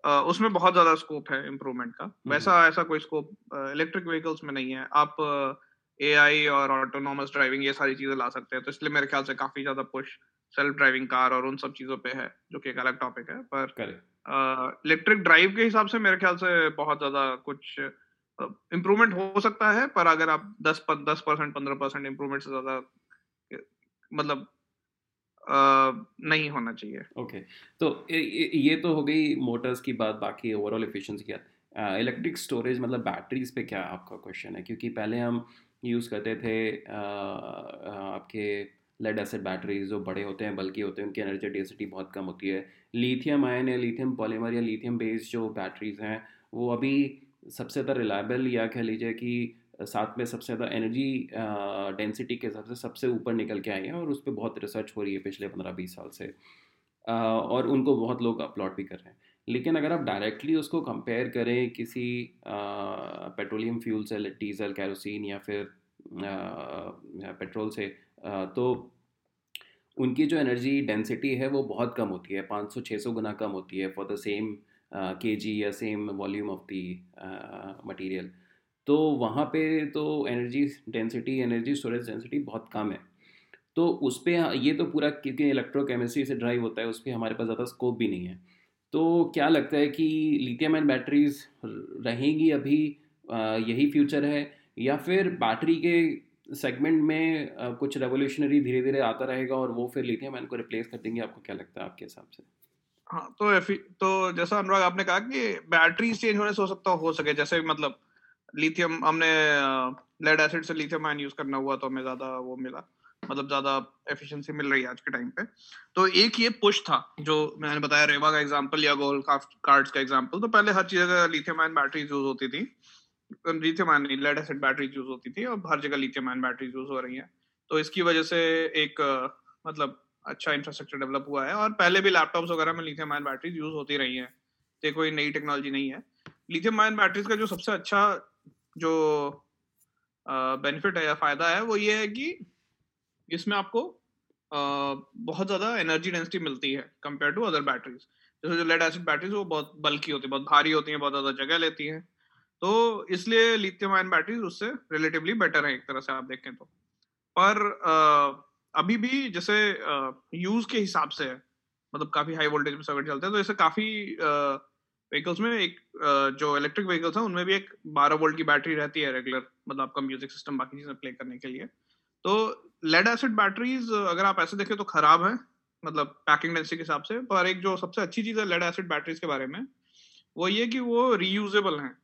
उसमें बहुत ज़्यादा स्कोप है इम्प्रूवमेंट का। वैसा ऐसा कोई स्कोप इलेक्ट्रिक व्हीकल्स में नहीं है। आप एआई और ऑटोनोमस ड्राइविंग ये सारी चीज़ें ला सकते हैं तो इसलिए मेरे ख्याल से काफ़ी ज़्यादा पुश सेल्फ ड्राइविंग कार और उन सब चीज़ों पे है जो कि एक अलग टॉपिक है। पर इलेक्ट्रिक ड्राइव के हिसाब से मेरे ख्याल से बहुत ज़्यादा कुछ इम्प्रूवमेंट हो सकता है पर अगर आप दस दस परसेंट पंद्रह परसेंट इम्प्रूवमेंट से ज़्यादा मतलब नहीं होना चाहिए। Okay okay. तो ये तो हो गई मोटर्स की बात, बाकी ओवरऑल एफिशिएंसी की इलेक्ट्रिक स्टोरेज मतलब बैटरीज पे क्या आपका क्वेश्चन है? क्योंकि पहले हम यूज़ करते थे आपके लेड एसिड बैटरीज जो बड़े होते हैं बल्कि होते हैं, उनकी एनर्जी डेंसिटी बहुत कम होती है। लिथियम आयन या लिथियम पॉलीमर या लिथियम बेस्ड जो बैटरीज हैं, वो अभी सबसे ज़्यादा रिलायबल या कह लीजिए कि साथ में सबसे ज़्यादा एनर्जी डेंसिटी के हिसाब से सबसे ऊपर निकल के आई हैं और उस पर बहुत रिसर्च हो रही है पिछले पंद्रह बीस साल से। और उनको बहुत लोग अपलोड भी कर रहे हैं। लेकिन अगर आप डायरेक्टली उसको कंपेयर करें किसी पेट्रोलियम फ्यूल से डीजल कैरोसिन या फिर पेट्रोल से तो उनकी जो एनर्जी डेंसिटी है वो बहुत कम होती है। 500-600 गुना कम होती है for the same K G या same volume of the material तो वहाँ पे तो energy density energy storage density बहुत कम है। तो उस पर ये तो पूरा क्योंकि इलेक्ट्रोकेमिस्ट्री से ड्राइव होता है, उस पर हमारे पास ज़्यादा स्कोप भी नहीं है। तो क्या लगता है कि लिथियम एंड बैटरीज रहेंगी अभी यही फ्यूचर है? या फिर बैटरी के सेगमेंट में कुछ रेवोल्यूशनरी धीरे धीरे आता रहेगा और वो फिर लिथियम आयन को रिप्लेस कर देंगे? आपको क्या लगता है आपके हिसाब से? हाँ तो तो जैसा अनुराग आपने कहा कि बैटरी चेंज होने से हो सकता, हो सके, जैसे मतलब लिथियम हमने लेड एसिड से लिथियम आयन यूज़ करना हुआ तो हमें ज़्यादा वो मिला। मतलब ज़्यादा एफिशिएंसी मिल रही है आज के टाइम पे। तो एक ये पुश था, जो मैंने बताया, रेवा का एग्जांपल या गोल कार्ड्स का एग्जांपल तो पहले हर चीज़ लिथियम आयन बैटरीज यूज़ होती थी। Lithium ion lead acid batteries use होती थी, अब हर जगह लिथियम आयन बैटरीज यूज़ हो रही हैं। तो इसकी वजह से एक मतलब अच्छा इंफ्रास्ट्रक्चर डेवलप हुआ है, और पहले भी लैपटॉप्स वगैरह में लिथियम आयन बैटरीज यूज़ होती रही हैं। तो कोई नई टेक्नोलॉजी नहीं है। लिथियम आयन बैटरीज का जो सबसे अच्छा जो बेनिफिट है या फ़ायदा है, वो ये है कि इसमें आपको बहुत ज़्यादा एनर्जी डेंसिटी मिलती है कंपेयर टू अदर बैटरीज जैसे जो लेड एसिड बैटरीज वो बहुत बल्कि होती है, बहुत भारी होती है, बहुत ज़्यादा जगह लेती है। तो इसलिए लिथियम आयन बैटरीज उससे रिलेटिवली बेटर है, एक तरह से आप देखें तो। पर अभी भी जैसे यूज़ के हिसाब से है मतलब काफ़ी हाई वोल्टेज में सर्किट चलते हैं तो ऐसे काफ़ी व्हीकल्स में एक जो इलेक्ट्रिक व्हीकल्स हैं, उनमें भी एक 12 वोल्ट की बैटरी रहती है रेगुलर मतलब आपका म्यूज़िक सिस्टम बाकी चीज़ें प्ले करने के लिए। तो लेड एसिड बैटरीज अगर आप ऐसे देखें तो खराब है मतलब पैकिंग डेंसिटी के हिसाब से, पर एक जो सबसे अच्छी चीज़ है लेड एसिड बैटरीज के बारे में, वो ये कि वो रीयूजेबल हैं।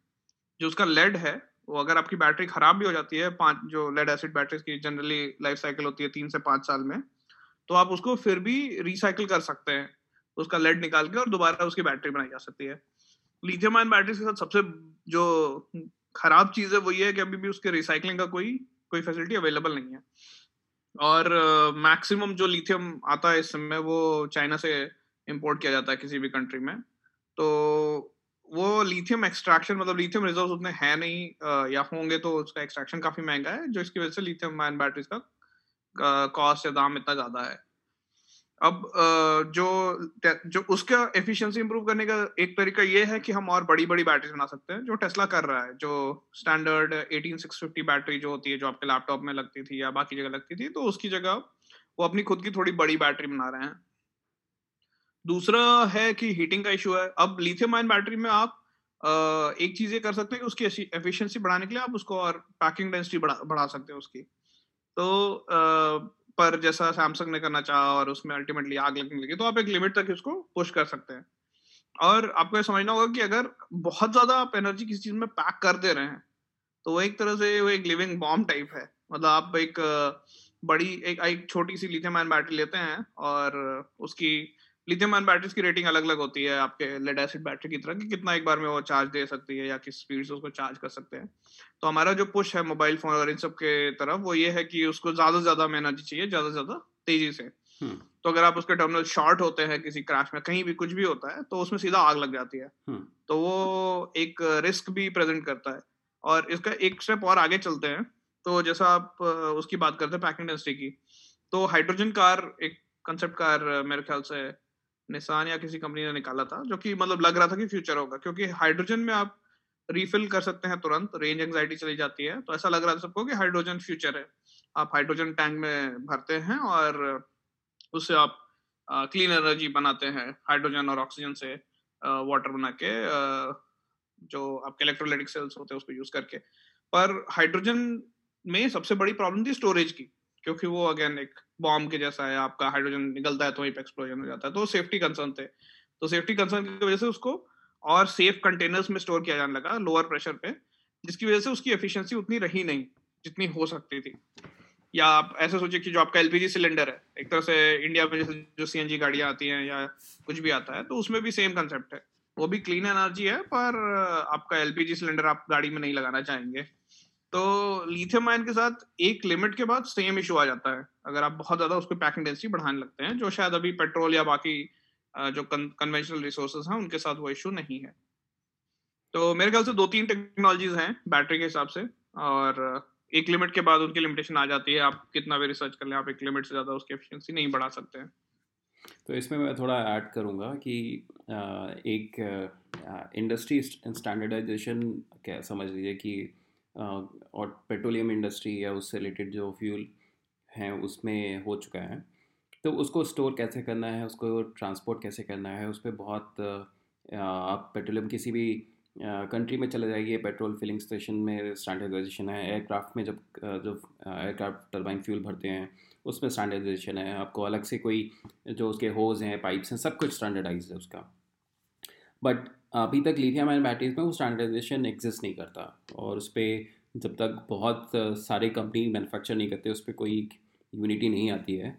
जो उसका लेड है, वो अगर आपकी बैटरी खराब भी हो जाती है, पाँच, जो लेड एसिड बैटरीज की जनरली लाइफ साइकिल होती है तीन से पाँच साल में तो आप उसको फिर भी रिसाइकिल कर सकते हैं, उसका लेड निकाल के और दोबारा उसकी बैटरी बनाई जा सकती है। लिथियम आयन बैटरीज के साथ सबसे जो खराब चीज़ है वो ये है कि अभी भी उसके रिसाइकलिंग का कोई कोई फैसिलिटी अवेलेबल नहीं है। और मैक्सिमम uh, जो लिथियम आता है इस समय वो चाइना से इम्पोर्ट किया जाता है किसी भी कंट्री में। तो वो लिथियम एक्सट्रैक्शन मतलब लिथियम रिज़र्व उतने हैं नहीं uh, या होंगे तो उसका एक्सट्रैक्शन काफ़ी महँगा है जो इसकी वजह से लिथियम आयन बैटरीज का कॉस्ट uh, या दाम इतना ज़्यादा है। अब जो जो उसका एफिशिएंसी इंप्रूव करने का एक तरीका ये है कि हम और बड़ी बड़ी बैटरीज बना सकते हैं, जो टेस्ला कर रहा है, जो स्टैंडर्ड 18650 बैटरी जो होती है, जो आपके लैपटॉप में लगती थी या बाकी जगह लगती थी तो उसकी जगह वो अपनी खुद की थोड़ी बड़ी बैटरी बना रहे हैं। दूसरा है कि हीटिंग का इशू है। अब लिथियम आयन बैटरी में आप एक चीज़ ये कर सकते हैं कि उसकी एफिशिएंसी बढ़ाने के लिए आप उसको और पैकिंग डेंसिटी बढ़ा बढ़ा सकते हैं उसकी। तो पर जैसा सैमसंग ने करना चाहा और उसमें अल्टीमेटली आग लगने लगी तो आप एक लिमिट तक उसको पुश कर सकते हैं। और आपको ये समझना होगा कि अगर बहुत ज़्यादा आप एनर्जी किसी चीज़ में पैक कर दे रहे हैं तो वो एक तरह से वो एक लिविंग बॉम्ब टाइप है। मतलब आप एक बड़ी एक, एक छोटी सी लिथियम आयन बैटरी लेते हैं और उसकी लिथियम आयन बैटरीज की रेटिंग अलग अलग होती है आपके लेड एसिड बैटरी की तरह कि कितना एक बार में वो चार्ज दे सकती है या किस स्पीड से उसको चार्ज कर सकते हैं तो हमारा जो पुश है मोबाइल फ़ोन और इन सब के तरफ़ वो ये है कि उसको ज़्यादा से ज़्यादा एनर्जी चाहिए ज़्यादा से ज़्यादा तेज़ी से हम्म। तो अगर आप उसके टर्मिनल शॉर्ट होते हैं किसी क्रैश में कहीं भी कुछ भी होता है तो उसमें सीधा आग लग जाती है हम्म। तो वो एक रिस्क भी प्रेजेंट करता है और इसका एक स्टेप और आगे चलते हैं तो जैसा आप उसकी बात करते हैं पैकिंग इंडस्ट्री की तो हाइड्रोजन कार एक कंसेप्ट कार मेरे ख्याल से निशान या किसी कंपनी ने निकाला था, जो कि मतलब लग रहा था कि फ्यूचर होगा, क्योंकि हाइड्रोजन में आप रिफिल कर सकते हैं तुरंत रेंज एंगजाइटी चली जाती है तो ऐसा लग रहा था सबको कि हाइड्रोजन फ्यूचर है। आप हाइड्रोजन टैंक में भरते हैं और उससे आप क्लीन एनर्जी बनाते हैं हाइड्रोजन और ऑक्सीजन से वाटर बना के जो आपके इलेक्ट्रोलाइटिक सेल्स होते हैं उसको यूज़ करके। पर हाइड्रोजन में सबसे बड़ी प्रॉब्लम थी स्टोरेज की। क्योंकि वो अगेन एक बॉम्ब के जैसा है, आपका हाइड्रोजन निकलता है तो वहीं पे एक्सप्लोजन हो जाता है। तो सेफ्टी कंसर्न थे। तो सेफ्टी कंसर्न की वजह से उसको और सेफ़ कंटेनर्स में स्टोर किया जाने लगा लोअर प्रेशर पे, जिसकी वजह से उसकी एफिशिएंसी उतनी रही नहीं, जितनी हो सकती थी। या आप ऐसे सोचिए कि जो आपका एलपीजी सिलेंडर है, एक तरह से इंडिया में जैसे जो सीएनजी गाड़ियाँ आती हैं या कुछ भी आता है तो उसमें भी सेम कंसेप्ट है। वो भी क्लीन एनर्जी है, पर आपका एलपीजी सिलेंडर आप गाड़ी में नहीं लगाना चाहेंगे। तो लिथियम आयन के साथ एक लिमिट के बाद सेम इशू आ जाता है। अगर आप बहुत ज़्यादा उसको पैकिंग डेंसिटी बढ़ाने लगते हैं, जो शायद अभी पेट्रोल या बाकी जो कन्वेंशनल रिसोर्सेज हैं, उनके साथ वो इशू नहीं है। तो मेरे ख्याल से दो तीन टेक्नोलॉजीज़ हैं बैटरी के हिसाब से, और एक लिमिट के बाद उनकी लिमिटेशन आ जाती है। आप कितना भी रिसर्च कर लें, आप एक लिमिट से ज़्यादा उसकी एफिशिएंसी नहीं बढ़ा सकते हैं। तो इसमें मैं थोड़ा ऐड करूँगा कि एक इंडस्ट्री स्टैंडर्डाइजेशन क्या समझ लीजिए कि और पेट्रोलियम इंडस्ट्री या उससे रिलेटेड जो फ्यूल हैं, उसमें हो चुका है। तो उसको स्टोर कैसे करना है, उसको ट्रांसपोर्ट कैसे करना है उस पर बहुत आप पेट्रोलियम किसी भी कंट्री में चले जाइए, पेट्रोल फिलिंग स्टेशन में स्टैंडर्डाइजेशन है, एयरक्राफ्ट में जब जो एयरक्राफ्ट टर्बाइन फ्यूल भरते हैं, उसमें स्टैंडर्डाइजेशन है। आपको अलग से कोई जो उसके होज हैं, पाइप्स हैं, सब कुछ स्टैंडर्डाइज है उसका। बट अभी तक लिथियम आयन बैटरीज में, वो स्टैंडर्डाइजेशन एग्जिस्ट नहीं करता। और उस पर जब तक बहुत सारे कंपनी मैन्युफैक्चर नहीं करते उस पर कोई यूनिटी नहीं आती है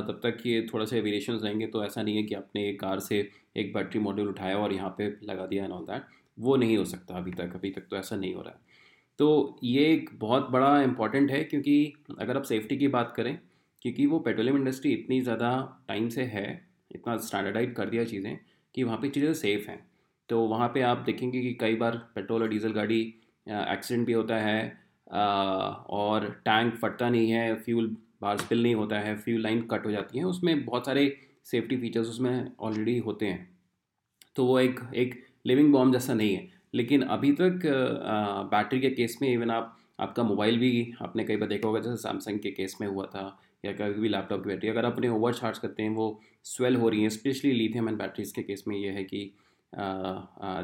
तब तक ये थोड़ा सा वेरिएशन रहेंगे तो ऐसा नहीं है कि आपने एक कार से एक बैटरी मॉड्यूल उठाया और यहाँ पे लगा दिया एंड ऑल दैट वो नहीं हो सकता अभी तक अभी तक तो ऐसा नहीं हो रहा है। तो ये एक बहुत बड़ा इंपॉर्टेंट है, क्योंकि अगर आप सेफ्टी की बात करें, क्योंकि वो पेट्रोलियम इंडस्ट्री इतनी ज़्यादा टाइम से है, इतना स्टैंडर्डाइज कर दिया चीज़ें, कि वहाँ पे चीज़ें सेफ़ हैं। तो वहाँ पे आप देखेंगे कि कई बार पेट्रोल और डीजल गाड़ी एक्सीडेंट भी होता है और टैंक फटता नहीं है, फ्यूल बार स्पिल नहीं होता है, फ्यूल लाइन कट हो जाती है, उसमें बहुत सारे सेफ्टी फीचर्स उसमें ऑलरेडी होते हैं। तो वो एक एक लिविंग बॉम्ब जैसा नहीं है। लेकिन अभी तक बैटरी के केस में इवन आप, आपका मोबाइल भी आपने कई बार देखा होगा, जैसे सैमसंग के केस में हुआ था, या कभी भी लैपटॉप की बैटरी अगर आप अपने ओवर चार्ज करते हैं, वो स्वेल हो रही हैं स्पेशली लिथियम एंड बैटरीज के केस में ये है कि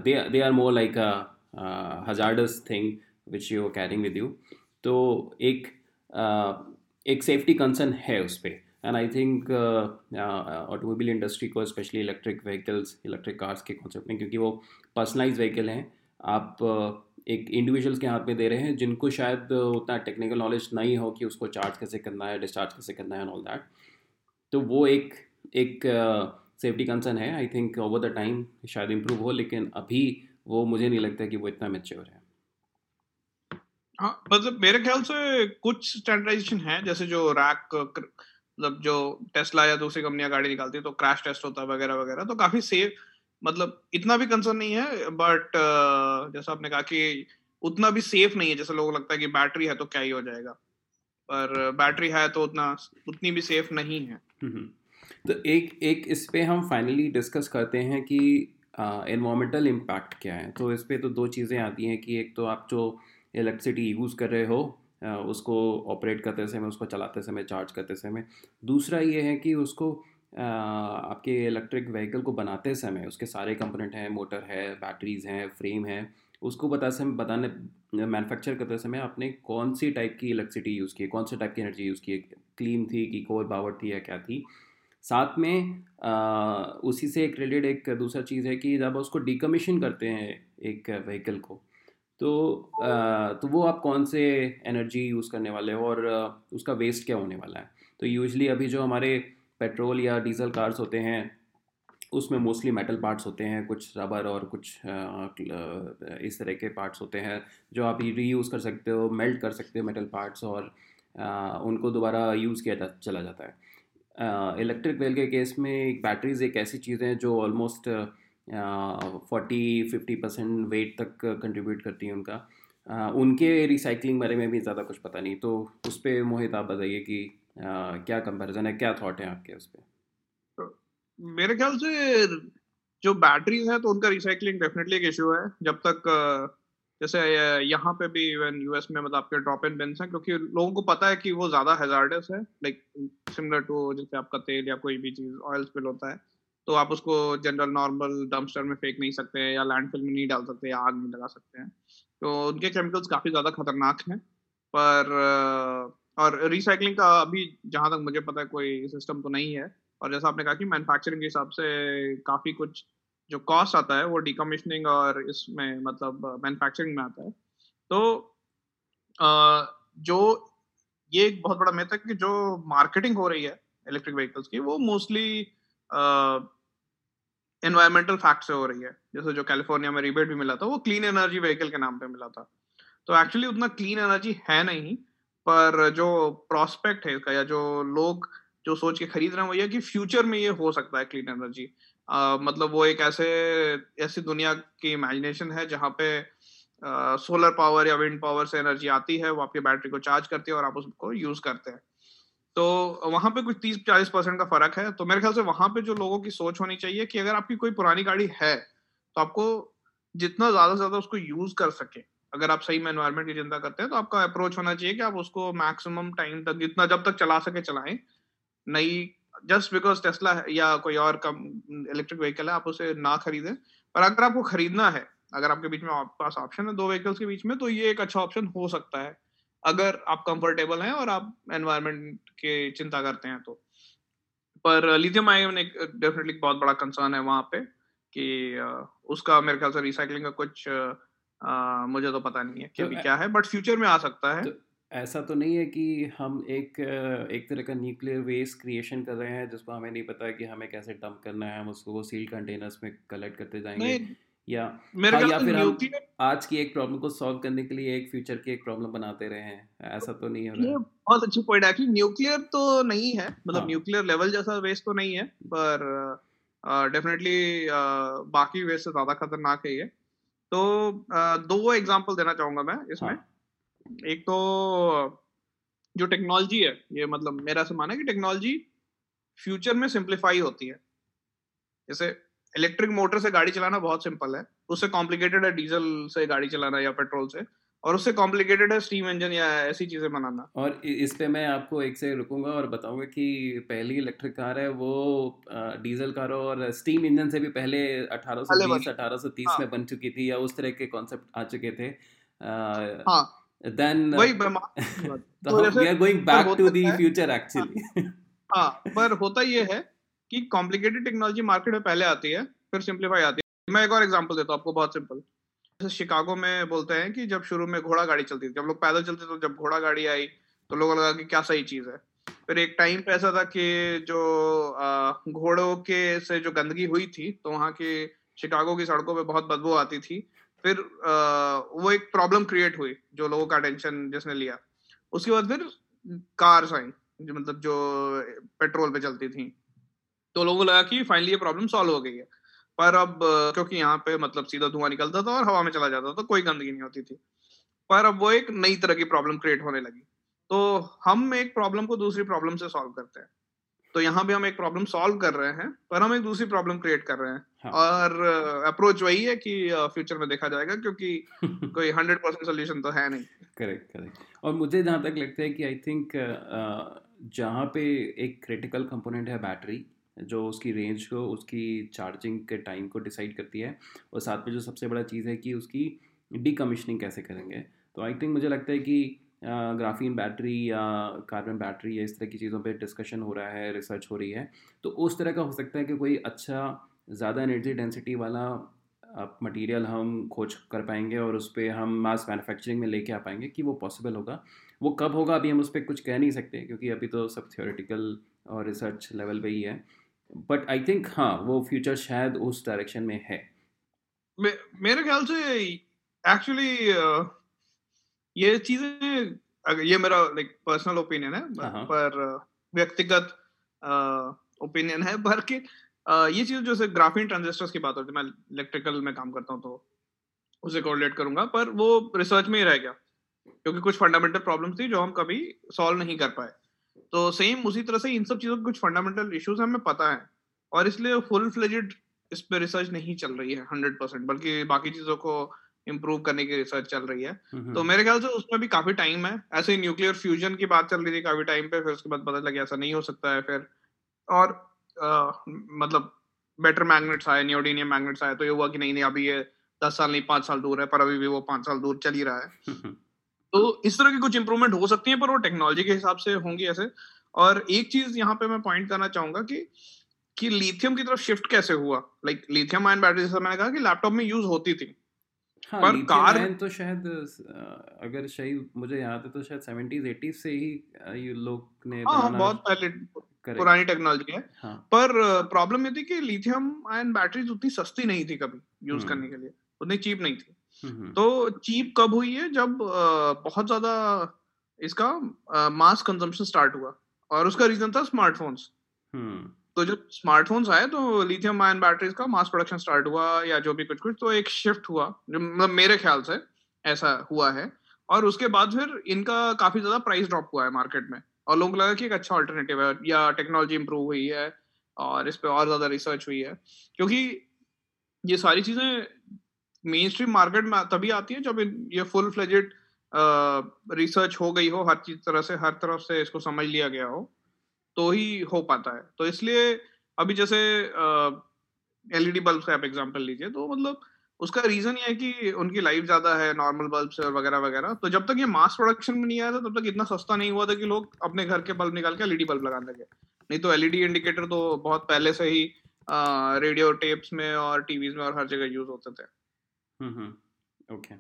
they they are more like a hazardous thing which you carrying with you तो एक uh, एक सेफ्टी कंसर्न है उस पर and I think automobile industry को specially electric vehicles electric cars के कॉन्सेप्ट में क्योंकि वो पर्सनलाइज व्हीकल हैं। आप uh, एक इंडिविजुअल्स के हाथ में दे रहे हैं जिनको शायद उतना टेक्निकल नॉलेज नहीं हो कि उसको चार्ज कैसे करना है डिस्चार्ज कैसे करना है एंड ऑल दैट तो वो एक एक सेफ्टी कंसर्न है I think over the time शायद इम्प्रूव हो लेकिन अभी वो मुझे नहीं लगता कि वो इतना मेच्योर है। हाँ मतलब मेरे ख्याल से कुछ स्टैंडर्डाइजेशन है जैसे जो रैक मतलब जो टेस्ला या दूसरी कंपनियाँ गाड़ी निकालती है तो क्रैश टेस्ट होता है वगैरह वगैरह तो काफ़ी सेफ़ मतलब इतना भी कंसर्न नहीं है बट uh, जैसा आपने कहा कि उतना भी सेफ़ नहीं है जैसे लोगों को लगता है कि बैटरी है तो क्या ही हो जाएगा पर बैटरी है तो उतना उतनी भी सेफ़ नहीं है। तो एक एक इस पे हम फाइनली डिस्कस करते हैं कि इन्वामेंटल इम्पैक्ट क्या है। तो इस पे तो दो चीज़ें आती हैं कि एक तो आप जो इलेक्ट्रिसिटी यूज़ कर रहे हो उसको ऑपरेट करते समय, उसको चलाते समय चार्ज करते समय। दूसरा ये है कि उसको आपके इलेक्ट्रिक व्हीकल को बनाते समय, उसके सारे कंपोनेंट हैं मोटर है बैटरीज हैं फ्रेम है, उसको बता समय बताने मैन्युफैक्चर करते समय आपने कौन सी टाइप की इलेक्ट्रिसिटी यूज़ की कौन से टाइप की एनर्जी यूज़ की क्लीन थी कि कोर पावर थी या क्या थी? साथ में आ, उसी से एक रिलेटेड एक दूसरा चीज़ है कि जब उसको डिकमीशन करते हैं एक व्हीकल को तो आ, तो वो आप कौन से एनर्जी यूज़ करने वाले हो और उसका वेस्ट क्या होने वाला है? तो यूजली अभी जो हमारे पेट्रोल या डीजल कार्स होते हैं उसमें मोस्टली मेटल पार्ट्स होते हैं कुछ रबर और कुछ इस तरह के पार्ट्स होते हैं जो आप रीयूज़ कर सकते हो मेल्ट कर सकते हो मेटल पार्ट्स और उनको दोबारा यूज़ किया जा चला जाता है। इलेक्ट्रिक वेल के केस में बैटरीज एक ऐसी चीज़ है जो almost forty fifty percent weight तक कंट्रीब्यूट करती हैं उनका। आ, उनके रिसाइकलिंग बारे में भी ज़्यादा कुछ पता नहीं तो उस पर मोहित आप बताइए कि uh, क्या कंपेरिजन है क्या थाट है आपके उस पर मेरे ख्याल से जो बैटरीज हैं तो उनका रिसाइकलिंग डेफिनेटली एक इशू है। जब तक जैसे यहाँ पे भी इवन यूएस में मतलब आपके ड्रॉप इन बिन्स हैं, क्योंकि लोगों को पता है कि वो ज़्यादा हेजार्डस है लाइक सिमिलर टू जैसे आपका तेल या कोई भी चीज़ ऑयल स्पिल होता है तो आप उसको जनरल नॉर्मल डंपस्टर में फेंक नहीं सकते या लैंडफिल में नहीं डाल सकते या आग नहीं लगा सकते हैं। तो उनके केमिकल्स काफ़ी ज़्यादा खतरनाक हैं, पर और रिसाइकलिंग का अभी जहाँ तक मुझे पता है कोई सिस्टम तो नहीं है, और जैसा आपने कहा कि मैन्युफैक्चरिंग के हिसाब से काफ़ी कुछ जो कॉस्ट आता है, वो डिकमिशनिंग और इसमें मतलब मैन्युफैक्चरिंग में आता है। तो जो, ये एक बहुत बड़ा मेथ है कि जो मार्केटिंग हो रही है इलेक्ट्रिक व्हीकल्स की, वो मोस्टली एनवायरमेंटल फैक्ट से हो रही है। जैसे जो कैलिफ़ोर्निया में रिबेट भी मिला था, वो क्लीन एनर्जी व्हीकल के नाम पे मिला था। तो एक्चुअली उतना क्लीन एनर्जी है नहीं, पर जो प्रोस्पेक्ट है इसका, या जो लोग जो सोच के खरीद रहे हैं, वो ये कि फ्यूचर में ये हो सकता है क्लीन एनर्जी मतलब वो एक ऐसे, ऐसी दुनिया की इमेजिनेशन है जहाँ पे सोलर पावर या विंड पावर से एनर्जी आती है, वो आपकी बैटरी को चार्ज करती है और आप उसको यूज़ करते हैं। तो वहाँ पे कुछ तीस चालीस परसेंट का फ़र्क है। तो मेरे ख्याल से वहाँ पे जो लोगों की सोच होनी चाहिए कि अगर आपकी कोई पुरानी गाड़ी है तो आपको जितना ज़्यादा से ज़्यादा उसको यूज़ कर सके। अगर आप सही में एनवायरमेंट की चिंता करते हैं तो आपका अप्रोच होना चाहिए कि आप उसको मैक्सिमम टाइम तक, जितना जब तक चला सके चलाएँ। नई जस्ट बिकॉज़ टेस्ला या कोई और कम इलेक्ट्रिक व्हीकल है आप उसे ना खरीदें। पर अगर आपको खरीदना है अगर आपके बीच में आपके पास ऑप्शन है दो व्हीकल्स के बीच में तो ये एक अच्छा ऑप्शन हो सकता है। अगर आप कंफर्टेबल हैं और आप एनवायरमेंट के चिंता करते हैं तो। पर लिथियम आयन एक डेफिनेटली बहुत बड़ा कंसर्न है वहाँ पे कि उसका मेरे ख्याल से रिसाइकलिंग का कुछ आ, मुझे तो पता नहीं है कि तो क्या है बट फ्यूचर में आ सकता है। तो ऐसा तो नहीं है कि हम एक एक तरह का न्यूक्लियर वेस्ट क्रिएशन कर रहे हैं जिसको हमें नहीं पता कि हमें कैसे डंप करना है हम उसको वो सील कंटेनर्स में कलेक्ट करते जाएँगे या मेरे हाँ, या फिर हम आज की एक प्रॉब्लम को सॉल्व करने के लिए एक फ्यूचर की एक प्रॉब्लम बनाते रहे हैं। ऐसा तो नहीं हो रहा है। बहुत अच्छी पॉइंट है। एक्चुअली न्यूक्लियर तो नहीं है। मतलब न्यूक्लियर हाँ। लेवल जैसा वेस्ट तो नहीं है पर डेफिनेटली uh, uh, बाकी वेस्ट से ज़्यादा खतरनाक है ये। तो uh, दो एग्जांपल देना चाहूँगा मैं इसमें। हाँ. एक तो जो टेक्नोलॉजी है ये मतलब मेरा से माना कि टेक्नोलॉजी फ्यूचर में सिंप्लीफाई होती है। जैसे इलेक्ट्रिक मोटर से गाड़ी चलाना बहुत सिंपल है उससे कॉम्प्लिकेटेड है डीजल से गाड़ी चलाना या पेट्रोल से और उससे कॉम्प्लिकेटेड है स्टीम इंजन या ऐसी चीज़ें बनाना। और इस पे मैं आपको एक से रुकूँगा और बताऊँगा कि पहली इलेक्ट्रिक कार है वो डीजल कार और स्टीम इंजन से भी पहले 1820 1830 हाँ. में बन चुकी थी या उस तरह के कॉन्सेप्ट आ चुके थे। आ, हाँ। Then वही we are going back to the future actually हाँ पर होता ये है कि कॉम्प्लिकेटेड टेक्नोलॉजी मार्केट में पहले आती है फिर सिंप्लीफाई आती है। मैं एक और एग्जांपल देता हूँ आपको बहुत सिंपल जैसे शिकागो में बोलते हैं कि जब शुरू में घोड़ा गाड़ी चलती थी जब लोग पैदल चलते तो जब घोड़ा गाड़ी आई तो लोगों लगा कि क्या सही चीज़ है। फिर एक टाइम पे ऐसा था कि जो घोड़ों के से जो गंदगी हुई थी तो वहाँ की शिकागो की सड़कों पे बहुत बदबू आती थी। फिर वो एक प्रॉब्लम क्रिएट हुई जो लोगों का अटेंशन जिसने लिया। उसके बाद फिर कार्स आई, जो मतलब जो पेट्रोल पे चलती थी। तो लोगों को लगा कि फाइनली ये प्रॉब्लम सॉल्व हो गई है। पर अब, क्योंकि यहाँ पे मतलब सीधा धुआँ निकलता था और हवा में चला जाता था, कोई गंदगी नहीं होती थी। पर अब वो एक नई तरह की प्रॉब्लम क्रिएट होने लगी। तो हम एक प्रॉब्लम को दूसरी प्रॉब्लम से सॉल्व करते हैं। तो यहाँ भी हम एक प्रॉब्लम सॉल्व कर रहे हैं पर हम एक दूसरी प्रॉब्लम क्रिएट कर रहे हैं। हाँ. और अप्रोच uh, वही है कि फ्यूचर uh, में देखा जाएगा क्योंकि कोई हंड्रेड परसेंट सोल्यूशन तो है नहीं। करेक्ट करेक्ट और मुझे जहाँ तक लगता है कि आई थिंक uh, जहाँ पे एक क्रिटिकल कंपोनेंट है बैटरी जो उसकी रेंज को उसकी चार्जिंग के टाइम को डिसाइड करती है और साथ में जो सबसे बड़ा चीज़ है कि उसकी डीकमिशनिंग कैसे करेंगे। तो आई थिंक मुझे लगता है कि ग्राफीन बैटरी या कार्बन बैटरी या इस तरह की चीज़ों पे डिस्कशन हो रहा है रिसर्च हो रही है। तो उस तरह का हो सकता है कि कोई अच्छा ज़्यादा एनर्जी डेंसिटी वाला मटेरियल हम खोज कर पाएँगे और उस पर हम मास मैन्युफैक्चरिंग में लेके आ पाएँगे कि वो पॉसिबल होगा। वो कब होगा अभी हम उस पर कुछ कह नहीं सकते क्योंकि अभी तो सब थियोरेटिकल और रिसर्च लेवल पे ही है। बट आई थिंक हाँ वो फ्यूचर शायद उस डायरेक्शन में है। मे, मेरे ख्याल से एक्चुअली ये चीज़ें ये मेरा लाइक पर्सनल ओपिनियन है हाँ। पर व्यक्तिगत ओपिनियन है पर कि ये चीज़ जो ग्राफीन ट्रांजिस्टर्स की बात होती है मैं इलेक्ट्रिकल में काम करता हूँ तो उसे कोरिलेट करूँगा पर वो रिसर्च में ही रह गया क्योंकि कुछ फंडामेंटल प्रॉब्लम्स थी जो हम कभी सॉल्व नहीं कर पाए तो सेम उसी तरह से इन सब चीज़ों के कुछ फंडामेंटल इश्यूज़ हमें पता है और इसलिए फुल फ्लेजेड इस पर रिसर्च नहीं चल रही है हंड्रेड परसेंट बल्कि बाकी चीज़ों को इम्प्रूव करने की रिसर्च चल रही है। तो मेरे ख्याल से उसमें भी काफ़ी टाइम है। ऐसे ही न्यूक्लियर फ्यूजन की बात चल रही थी काफ़ी टाइम पे फिर उसके बाद पता लगा ऐसा नहीं हो सकता है फिर और आ, मतलब बेटर मैग्नेट्स आए नियोडीनियम मैग्नेट्स आए तो ये हुआ कि नहीं नहीं अभी ये दस साल नहीं पाँच साल दूर है पर अभी भी वो पाँच साल दूर चल ही रहा है। तो इस तरह की कुछ इंप्रूवमेंट हो सकती है पर वो टेक्नोलॉजी के हिसाब से होंगी ऐसे। और एक चीज़ यहाँ पे मैं पॉइंट करना चाहूँगा कि कि लिथियम की तरफ़ शिफ्ट कैसे हुआ? लाइक लिथियम आयन बैटरी जैसा मैंने कहा कि लैपटॉप में यूज़ होती थी। हाँ, पर कार तो शायद अगर सही मुझे याद है तो शायद सेवेंटीज एटीज से ही ये लोग ने हाँ, हाँ बहुत पहले पुरानी टेक्नोलॉजी है। हाँ. पर प्रॉब्लम ये थी कि लिथियम आयन बैटरीज उतनी सस्ती नहीं थी कभी यूज़ करने के लिए उतनी चीप नहीं थी। तो चीप कब हुई है जब बहुत ज़्यादा इसका मास कंजम्पशन स्टार्ट हुआ और उसका रीजन था स्मार्टफोन्स तो जब स्मार्टफोन्स आए तो लिथियम आयन बैटरीज का मास प्रोडक्शन स्टार्ट हुआ या जो भी कुछ कुछ तो एक शिफ्ट हुआ। मतलब मेरे ख्याल से ऐसा हुआ है। और उसके बाद फिर इनका काफ़ी ज़्यादा प्राइस ड्रॉप हुआ है मार्केट में। और लोगों को लगा कि एक अच्छा ऑल्टरनेटिव है या टेक्नोलॉजी इंप्रूव हुई है और इस पर और ज़्यादा रिसर्च हुई है। क्योंकि ये सारी चीज़ें मेन स्ट्रीम मार्केट में तभी आती है जब ये फुल फ्लेजेड रिसर्च हो गई हो, हर चीज़ तरह से, हर तरफ़ से इसको समझ लिया गया हो। तो ही हो पाता है। तो इसलिए अभी जैसे एलईडी बल्ब का आप एग्जांपल लीजिए तो मतलब उसका रीजन ये है कि उनकी लाइफ ज़्यादा है नॉर्मल बल्ब से वगैरह वगैरह। तो जब तक ये मास प्रोडक्शन में नहीं आया था तब तक इतना सस्ता नहीं हुआ था कि लोग अपने घर के बल्ब निकाल के एलईडी बल्ब लगाने लगे नहीं तो एलईडी इंडिकेटर तो बहुत पहले से ही रेडियो टेप्स में और टीवीज में और हर जगह यूज़ होते थे। हम्म, हम्म, ओके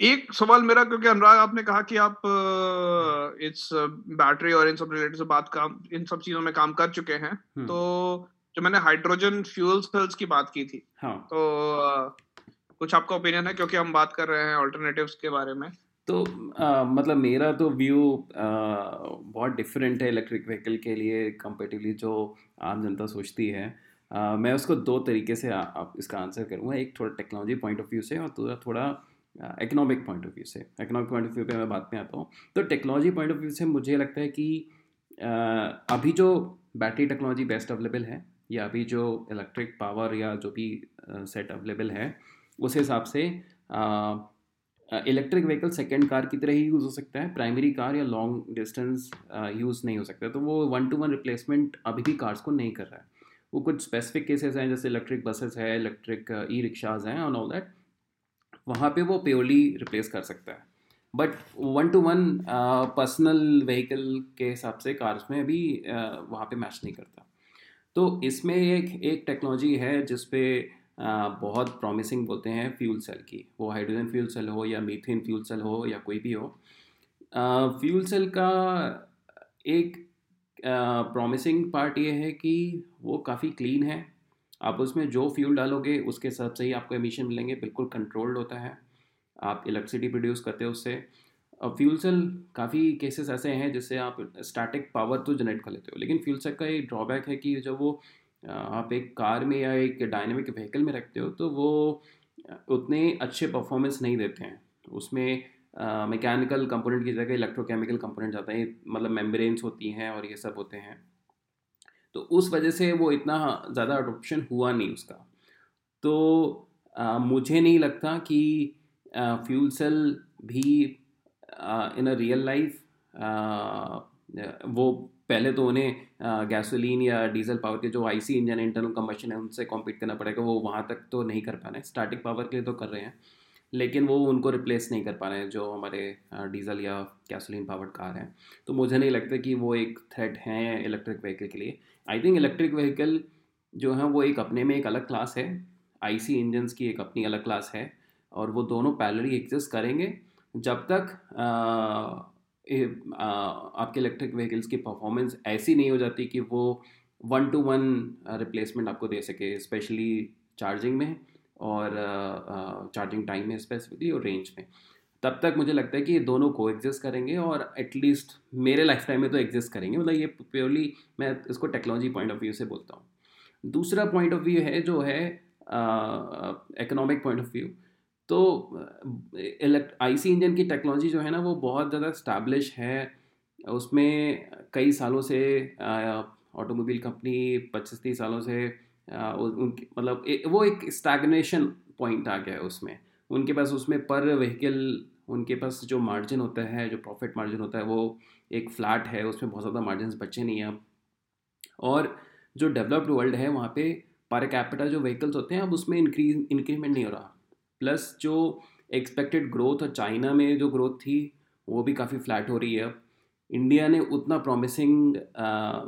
एक सवाल मेरा क्योंकि अनुराग आपने कहा कि आप इस बैटरी और इन सब रिलेटेड से बात काम इन सब चीज़ों में काम कर चुके हैं। हम्म। तो जो मैंने हाइड्रोजन फ्यूल सेल्स की बात की थी हाँ. तो कुछ आपका ओपिनियन है? क्योंकि हम बात कर रहे हैं ऑल्टरनेटिव्स के बारे में। तो आ, मतलब मेरा तो व्यू बहुत डिफरेंट है इलेक्ट्रिक व्हीकल के लिए कंपेटिवली जो आम जनता सोचती है। आ, मैं उसको दो तरीके से आ, आप इसका आंसर करूँगा। एक थोड़ा टेक्नोलॉजी पॉइंट ऑफ़ व्यू से और दूसरा थोड़ा इकोनॉमिक पॉइंट ऑफ़ व्यू से। इकोनॉमिक पॉइंट ऑफ़ व्यू पे मैं बात में आता हूँ। तो टेक्नोलॉजी पॉइंट ऑफ़ व्यू से मुझे लगता है कि आ, अभी जो बैटरी टेक्नोलॉजी बेस्ट अवेलेबल है या अभी जो इलेक्ट्रिक पावर या जो भी सेट अवेलेबल है उस हिसाब से इलेक्ट्रिक व्हीकल सेकेंड कार की तरह ही यूज़ हो सकता है। प्राइमरी कार या लॉन्ग डिस्टेंस यूज़ नहीं हो सकता। तो वो वन टू वन रिप्लेसमेंट अभी भी कार्स को नहीं कर रहा है। वो कुछ स्पेसिफिक केसेस हैं जैसे इलेक्ट्रिक बसेस है इलेक्ट्रिक ई रिक्शाज हैं ऑन ऑल दैट वहाँ पे वो प्योरली रिप्लेस कर सकता है। But one to one personal vehicle के हिसाब से कार्स में अभी uh, वहाँ पे मैच नहीं करता। तो इसमें एक एक टेक्नोलॉजी है जिसपे Uh, बहुत प्रॉमिसिंग बोलते हैं फ्यूल सेल की। वो हाइड्रोजन फ्यूल सेल हो या मीथेन फ्यूल सेल हो या कोई भी हो। फ्यूल uh, सेल का एक प्रॉमिसिंग पार्ट ये है कि वो काफ़ी क्लीन है। आप उसमें जो फ्यूल डालोगे, उसके हिसाब से ही आपको एमिशन मिलेंगे, बिल्कुल कंट्रोल्ड होता है। आप इलेक्ट्रिसिटी प्रोड्यूस करते हो उससे। अब फ्यूल सेल काफ़ी केसेस ऐसे हैं, जिससे आप स्टैटिक पावर तो जनरेट कर लेते हो, लेकिन फ्यूल सेल का एक ड्रॉबैक है कि जब वो आप एक कार में या एक डायनेमिक व्हीकल में रखते हो तो वो उतने अच्छे परफॉर्मेंस नहीं देते हैं। उसमें मैकेनिकल कंपोनेंट की जगह इलेक्ट्रोकेमिकल कंपोनेंट जाता हैं मतलब मेम्ब्रेन्स होती हैं और ये सब होते हैं। तो उस वजह से वो इतना ज़्यादा अडोप्शन हुआ नहीं उसका। तो आ, मुझे नहीं लगता कि फ्यूल सेल भी इन अ रियल लाइफ वो पहले तो उन्हें गैसोलीन या डीजल पावर के जो आईसी इंजन इंटरनल कम्बशन है उनसे कॉम्पीट करना पड़ेगा। वो वहाँ तक तो नहीं कर पा रहे स्टार्टिंग पावर के लिए तो कर रहे हैं लेकिन वो उनको रिप्लेस नहीं कर पा रहे हैं जो हमारे डीजल या गैसोलीन पावर्ड कार हैं। तो मुझे नहीं लगता कि वो एक थ्रेट हैं इलेक्ट्रिक व्हीकल के लिए। आई थिंक इलेक्ट्रिक व्हीकल जो है वो एक अपने में एक अलग क्लास है। आईसी इंजन्स की एक अपनी अलग क्लास है और वो दोनों पैलरी एग्जिस्ट करेंगे। जब तक आ, आ, आपके इलेक्ट्रिक व्हीकल्स की परफॉर्मेंस ऐसी नहीं हो जाती कि वो वन टू वन रिप्लेसमेंट आपको दे सके स्पेशली चार्जिंग में और चार्जिंग टाइम में स्पेसिफिकली और रेंज में। तब तक मुझे लगता है कि ये दोनों को एग्जिस्ट करेंगे और एटलीस्ट मेरे लाइफ टाइम में तो एग्जिस्ट करेंगे। मतलब ये प्योरली मैं इसको टेक्नोलॉजी पॉइंट ऑफ़ व्यू से बोलता हूँ। दूसरा पॉइंट ऑफ़ व्यू है जो है इकोनॉमिक पॉइंट ऑफ़ व्यू तो आई सी इंजन की टेक्नोलॉजी जो है ना, वो बहुत ज़्यादा स्टैब्लिश है। उसमें कई सालों से ऑटोमोबाइल कंपनी पच्चीस तीस सालों से उनकी मतलब वो एक स्टैगनेशन पॉइंट आ गया है उसमें। उनके पास उसमें पर व्हीकल उनके पास जो मार्जिन होता है, जो प्रॉफिट मार्जिन होता है, वो एक फ्लैट है, उसमें बहुत ज़्यादा मार्जिन बचे नहीं हैं। अब और जो डेवलप्ड वर्ल्ड है, वहाँ पे पर कैपिटल जो व्हीकल्स होते हैं, अब उसमें इंक्रीज इंक्रीमेंट नहीं हो रहा। प्लस जो एक्सपेक्टेड ग्रोथ और चाइना में जो ग्रोथ थी, वो भी काफ़ी फ्लैट हो रही है। अब इंडिया ने उतना प्रॉमिसिंग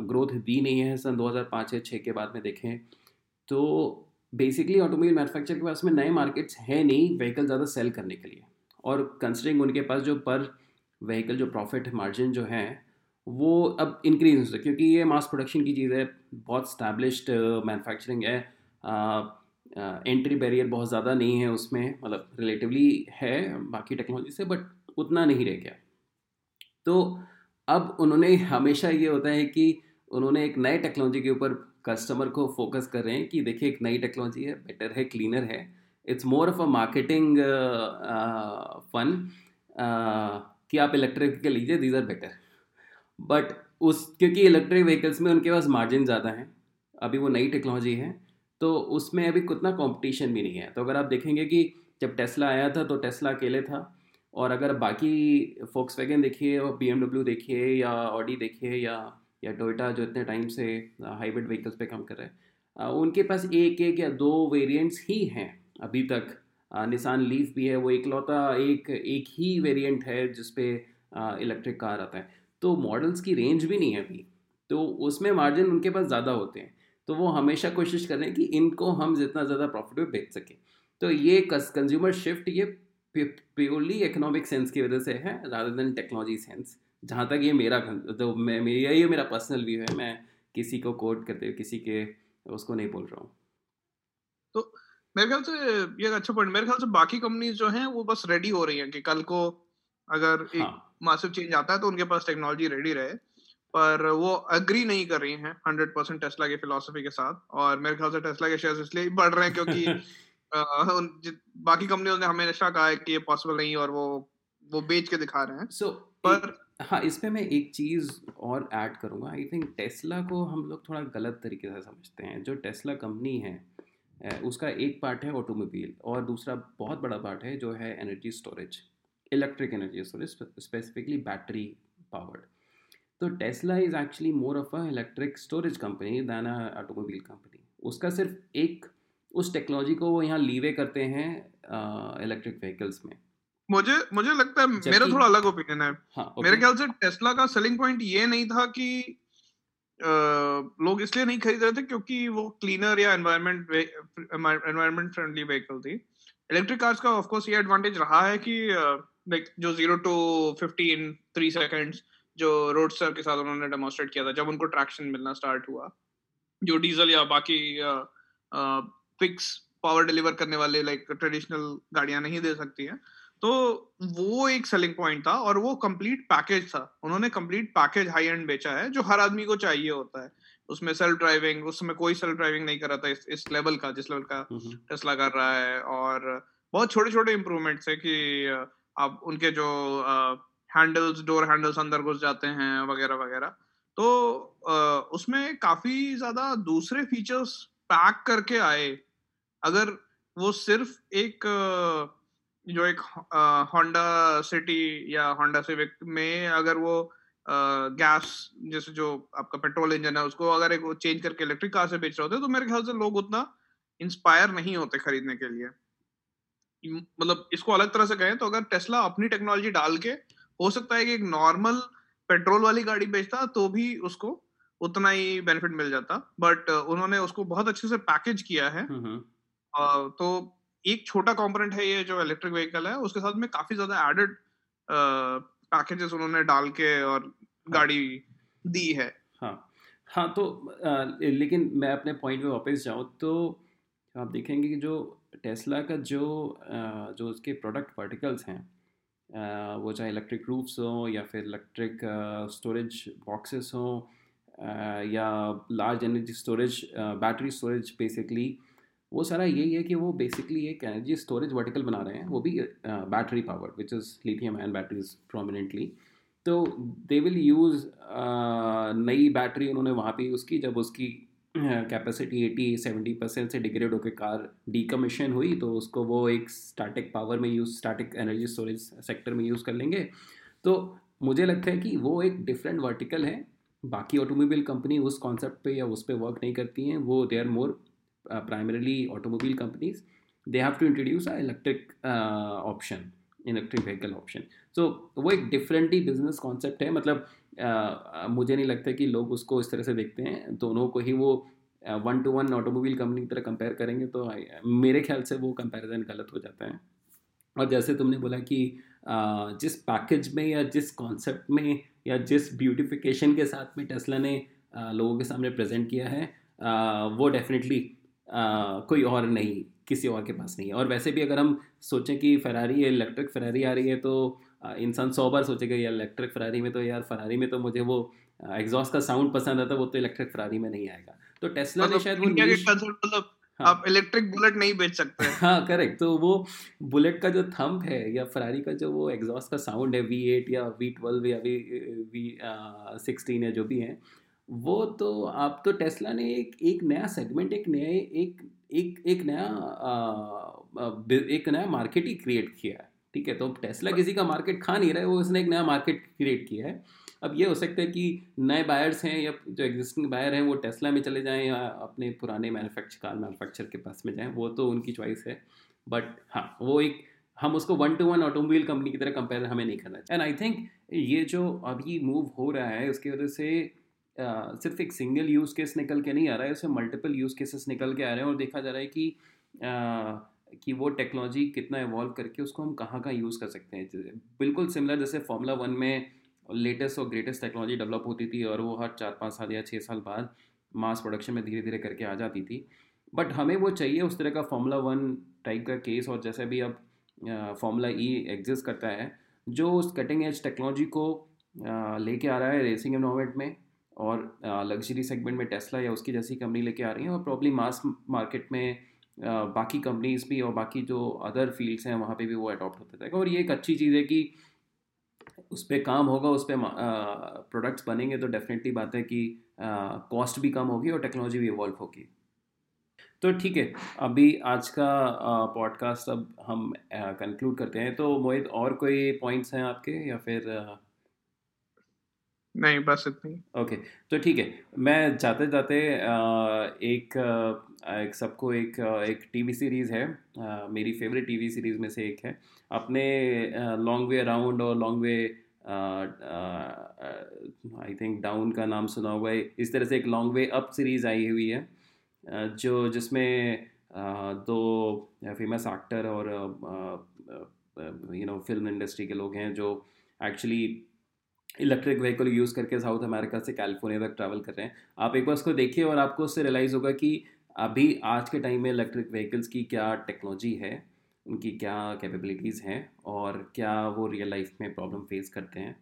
ग्रोथ दी नहीं है, सन 2005 या छः के बाद में देखें। तो बेसिकली ऑटोमोबाइल मैन्युफैक्चर के पास में नए मार्केट्स हैं नहीं व्हीकल ज़्यादा सेल करने के लिए। और कंसिडरिंग उनके पास जो पर व्हीकल जो प्रॉफिट मार्जिन जो है, वो अब इंक्रीज हो सकता है, क्योंकि ये मास प्रोडक्शन की चीज़ है, बहुत स्टैब्लिश्ड मैन्युफैक्चरिंग है एंट्री बैरियर बहुत ज़्यादा नहीं है उसमें मतलब रिलेटिवली है बाकी टेक्नोलॉजी से बट उतना नहीं रह गया। तो अब उन्होंने हमेशा ये होता है कि उन्होंने एक नए टेक्नोलॉजी के ऊपर कस्टमर को फोकस कर रहे हैं कि देखिए एक नई टेक्नोलॉजी है बेटर है क्लीनर है। It's more of a marketing fun कि आप इलेक्ट्रिक के लीजिए दीज आर बेटर बट उस, क्योंकि इलेक्ट्रिक व्हीकल्स में उनके पास मार्जिन ज़्यादा है, अभी वो नई टेक्नोलॉजी है तो उसमें अभी उतना कंपटीशन भी नहीं है। तो अगर आप देखेंगे कि जब टेस्ला आया था तो टेस्ला अकेले था, और अगर बाकी फोक्स वैगन देखिए, और बी देखिए, या ऑडी देखिए, या या टोयोटा जो इतने टाइम से हाइब्रिड व्हीकल्स पे काम कर रहे हैं उनके पास एक एक या दो वेरिएंट्स ही हैं। अभी तक निशान लीफ भी है, वो इकलौता एक एक ही वेरिएंट है जिसपे इलेक्ट्रिक कार आता है। तो मॉडल्स की रेंज भी नहीं है अभी तो उसमें मार्जिन उनके पास ज़्यादा होते हैं। तो वो हमेशा कोशिश कर रहे हैं कि इनको हम जितना ज़्यादा प्रॉफिटेबल बेच सकें। तो ये कंज्यूमर शिफ्ट ये प्योरली इकोनॉमिक सेंस की वजह से है रादर देन टेक्नोलॉजी सेंस जहाँ तक ये मेरा तो मैं, मेरा ये मेरा पर्सनल व्यू है, मैं किसी को कोट करते हुए, किसी के, उसको नहीं बोल रहा हूँ। तो मेरे ख्याल से ये अच्छा पॉइंट मेरे ख्याल से बाकी कंपनीज़ जो हैं वो बस रेडी हो रही हैं कि कल को अगर हाँ. एक. मासिव चेंज आता है तो उनके पास टेक्नोलॉजी रेडी रहे। पर वो अग्री नहीं कर रही हैं हंड्रेड परसेंट टेस्ला की फिलोसफी के साथ। और मेरे ख्याल से टेस्ला के शेयर इसलिए बढ़ रहे हैं क्योंकि आ, बाकी कंपनियों ने हमेशा कहा है कि ये पॉसिबल नहीं और वो वो बेच के दिखा रहे हैं। सो so, पर हाँ इसमें मैं एक चीज़ और ऐड करूँगा। आई थिंक टेस्ला को हम लोग थोड़ा गलत तरीके से समझते हैं। जो टेस्ला कंपनी है उसका एक पार्ट है ऑटोमोबाइल और दूसरा बहुत बड़ा पार्ट है जो है energy storage electric energy storage specifically battery powered. तो Tesla is actually more of a electric storage company than a automobile company. उसका सिर्फ़ एक उस टेक्नोलॉजी को वो यहाँ लीवे करते हैं इलेक्ट्रिक व्हीकल्स में। मुझे मुझे लगता है मेरा थोड़ा अलग ओपिनियन है। हाँ, मेरे ख्याल से टेस्ला का सेलिंग पॉइंट ये नहीं था कि लोग इसलिए नहीं खरीद रहे थे क्योंकि वो क्लीनर या एनवायरमेंट एनवायरमेंट फ्रेंडली व्हीकल थी। इलेक्ट्रिक कार्स का ऑफ़ कोर्स ये एडवांटेज रहा है कि लाइक जो zero to fifteen three seconds जो रोडस्टर के साथ उन्होंने डेमोस्ट्रेट किया था, जब उनको ट्रैक्शन मिलना स्टार्ट हुआ, जो डीजल या बाकी फिक्स पावर डिलीवर करने वाले लाइक ट्रेडिशनल गाड़ियाँ नहीं दे सकती हैं। तो वो एक सेलिंग पॉइंट था और वो कंप्लीट पैकेज था। उन्होंने कंप्लीट पैकेज हाई एंड बेचा है जो हर आदमी को चाहिए होता है। उसमें सेल्फ ड्राइविंग उसमें कोई सेल्फ ड्राइविंग नहीं कर रहा था इस, इस लेवल का जिस लेवल का टेस्ला कर रहा है और बहुत छोटे छोटे इम्प्रूवमेंट्स है कि आप उनके जो हैंडल्स डोर हैंडल्स अंदर घुस जाते हैं वगैरह वगैरह। तो उसमें काफ़ी ज़्यादा दूसरे फीचर्स पैक करके आए। अगर वो सिर्फ़ एक जो एक होंडा सिटी या होंडा सिविक में अगर वो गैस जैसे जो आपका पेट्रोल इंजन है उसको अगर एक चेंज करके इलेक्ट्रिक कार से बेच रहे होते तो मेरे ख्याल से लोग उतना इंस्पायर नहीं होते खरीदने के लिए। मतलब इसको अलग तरह से कहें तो अगर टेस्ला अपनी टेक्नोलॉजी डाल के हो सकता है कि एक नॉर्मल पेट्रोल वाली गाड़ी बेचता तो भी उसको उतना ही बेनिफिट मिल जाता बट उन्होंने उसको बहुत अच्छे से पैकेज किया है। तो एक छोटा कंपोनेंट है ये जो इलेक्ट्रिक व्हीकल है उसके साथ में काफ़ी ज़्यादा एडेड पैकेजेस उन्होंने डाल के और हाँ. गाड़ी दी है हाँ हाँ तो आ, लेकिन मैं अपने पॉइंट पे वापस जाऊँ तो आप देखेंगे कि जो टेस्ला का जो आ, जो उसके प्रोडक्ट पार्टिकल्स हैं आ, वो चाहे इलेक्ट्रिक रूफ्स हो या फिर इलेक्ट्रिक स्टोरेज बॉक्सेस हो या large energy storage battery storage basically वो सारा यही है कि वो बेसिकली एक एनर्जी स्टोरेज वर्टिकल बना रहे हैं, वो भी battery power which is lithium ion batteries prominently तो दे विल यूज़ नई बैटरी उन्होंने वहाँ पे यूज़ की, जब उसकी कैपेसिटी एटी सेवेंटी परसेंट से डिग्रेड होकर कार डीकमीशन हुई तो उसको वो एक स्टैटिक पावर में use static energy storage sector में यूज़ कर लेंगे। तो मुझे लगता है कि वो एक डिफरेंट वर्टिकल है। बाकी ऑटोमोबाइल कंपनी उस कॉन्सेप्ट पे या उस पर वर्क नहीं करती हैं, वो they are more primarily automobile companies they have to introduce a electric option electric vehicle option so वो एक डिफरेंट ही बिज़नेस कॉन्सेप्ट है मतलब uh, मुझे नहीं लगता कि लोग उसको इस तरह से देखते हैं। दोनों को ही वो one to one automobile company की तरह कंपेयर करेंगे तो मेरे ख्याल से वो कंपैरिजन गलत हो जाता है। और जैसे तुमने बोला कि uh, जिस पैकेज में या जिस कॉन्सेप्ट में या जिस ब्यूटिफिकेशन के साथ में टेस्ला ने लोगों के सामने प्रेजेंट किया है वो डेफिनेटली कोई और नहीं किसी और के पास नहीं है। और वैसे भी अगर हम सोचें कि फरारी इलेक्ट्रिक फरारी आ रही है तो इंसान सौ बार सोचेगा यार इलेक्ट्रिक फरारी में तो यार फरारी में तो मुझे वो एग्जॉस्ट का साउंड पसंद आता वो तो इलेक्ट्रिक फरारी में नहीं आएगा। तो टेस्ला ने मतलब शायद वो मतलब हाँ. आप इलेक्ट्रिक बुलेट नहीं बेच सकते। हाँ करेक्ट तो वो बुलेट का जो थंप है या फरारी का जो वो एग्जॉस्ट का साउंड है वी एट या वी ट्वेल्व या वी वी सिक्सटीन या जो भी है वो तो आप तो टेस्ला ने एक एक नया सेगमेंट एक नया एक एक एक नया आ, एक नया मार्केट ही क्रिएट किया है ठीक है? तो टेस्ला किसी का मार्केट खा नहीं रहा है वो उसने एक नया मार्केट क्रिएट किया है। अब ये हो सकता है कि नए बायर्स हैं या जो एग्जिस्टिंग बायर हैं वो टेस्ला में चले जाएँ या अपने पुराने मैन्युफैक्चर कार मैन्युफैक्चर के पास में जाएँ वो तो उनकी चॉइस है। बट हाँ वो एक हम उसको one to one automobile company की तरह कंपेयर हमें नहीं करना चाहिए। एंड आई थिंक ये जो अभी मूव हो रहा है उसकी वजह से सिर्फ़ एक सिंगल यूज़ केस निकल के नहीं आ रहा है उससे मल्टीपल यूज़ केसेस निकल के आ रहे हैं और देखा जा रहा है कि कि वो टेक्नोलॉजी कितना इवॉल्व करके उसको हम कहाँ कहाँ यूज़ कर सकते हैं। बिल्कुल सिमिलर जैसे फॉर्मूला वन में लेटेस्ट और ग्रेटेस्ट टेक्नोलॉजी डेवलप होती थी और वो हर चार पाँच साल या छः साल बाद मास प्रोडक्शन में धीरे धीरे करके आ जाती थी। बट हमें वो चाहिए उस तरह का फॉर्मूला वन टाइप का केस और जैसे भी अब फॉर्मूला ई एग्जिस्ट करता है, जो उस कटिंग एज टेक्नोलॉजी को लेके आ रहा है रेसिंग इन्वामेंट में। और लग्जरी सेगमेंट में टेस्ला या उसकी जैसी कंपनी लेके आ रही है और प्रॉब्ली मास मार्केट में बाकी कंपनीज़ भी और बाकी जो अदर फील्ड्स हैं वहाँ पे भी वो अडॉप्ट होता जाएगा। और ये एक अच्छी चीज़ है कि उस पर काम होगा, उस पर प्रोडक्ट्स बनेंगे तो डेफिनेटली बात है कि कॉस्ट भी कम होगी और टेक्नोलॉजी भी इवॉल्व होगी। तो ठीक है, अभी आज का पॉडकास्ट अब हम कंक्लूड करते हैं। तो मोहित, और कोई पॉइंट्स हैं आपके या फिर नहीं, बस इतनी ओके तो ठीक है। मैं जाते जाते एक एक सबको एक एक टीवी सीरीज़ है मेरी फेवरेट टीवी सीरीज़ में से एक है। अपने लॉन्ग वे अराउंड और long way I think down का नाम सुना हुआ है इस तरह से एक लॉन्ग वे अप सीरीज़ आई हुई है जो, जिसमें दो फ़ेमस एक्टर और यू नो फ़िल्म इंडस्ट्री के लोग हैं जो एक्चुअली इलेक्ट्रिक व्हीकल यूज़ करके साउथ अमेरिका से कैलिफ़ोर्निया तक ट्रैवल कर रहे हैं। आप एक बार उसको देखिए और आपको उससे रियलाइज़ होगा कि अभी आज के टाइम में इलेक्ट्रिक व्हीकल्स की क्या टेक्नोलॉजी है, उनकी क्या कैपेबिलिटीज़ हैं और क्या वो रियल लाइफ में प्रॉब्लम फेस करते हैं।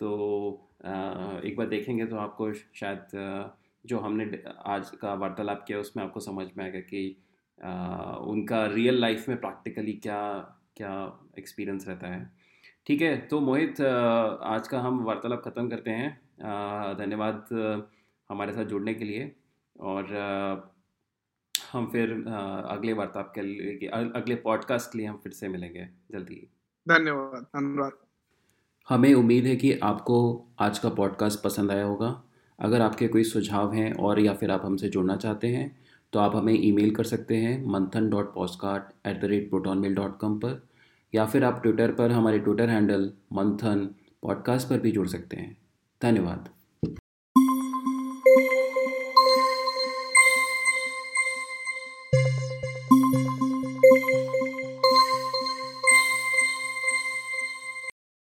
तो एक बार देखेंगे तो आपको शायद जो हमने आज का वार्तालाप किया उसमें आपको समझ में आएगा कि उनका रियल लाइफ में प्रैक्टिकली क्या क्या एक्सपीरियंस रहता है। ठीक है तो मोहित आज का हम वार्तालाप ख़त्म करते हैं। धन्यवाद हमारे साथ जुड़ने के लिए। और हम फिर अगले वार्तालाप के लिए अगले पॉडकास्ट के लिए हम फिर से मिलेंगे जल्दी। धन्यवाद धन्यवाद। हमें उम्मीद है कि आपको आज का पॉडकास्ट पसंद आया होगा। अगर आपके कोई सुझाव हैं और या फिर आप हमसे जुड़ना चाहते हैं तो आप हमें ईमेल कर सकते हैं Manthan dot postcard at the rate proton mail dot com पर। या फिर आप ट्विटर पर हमारे ट्विटर हैंडल मंथन पॉडकास्ट पर भी जुड़ सकते हैं। धन्यवाद।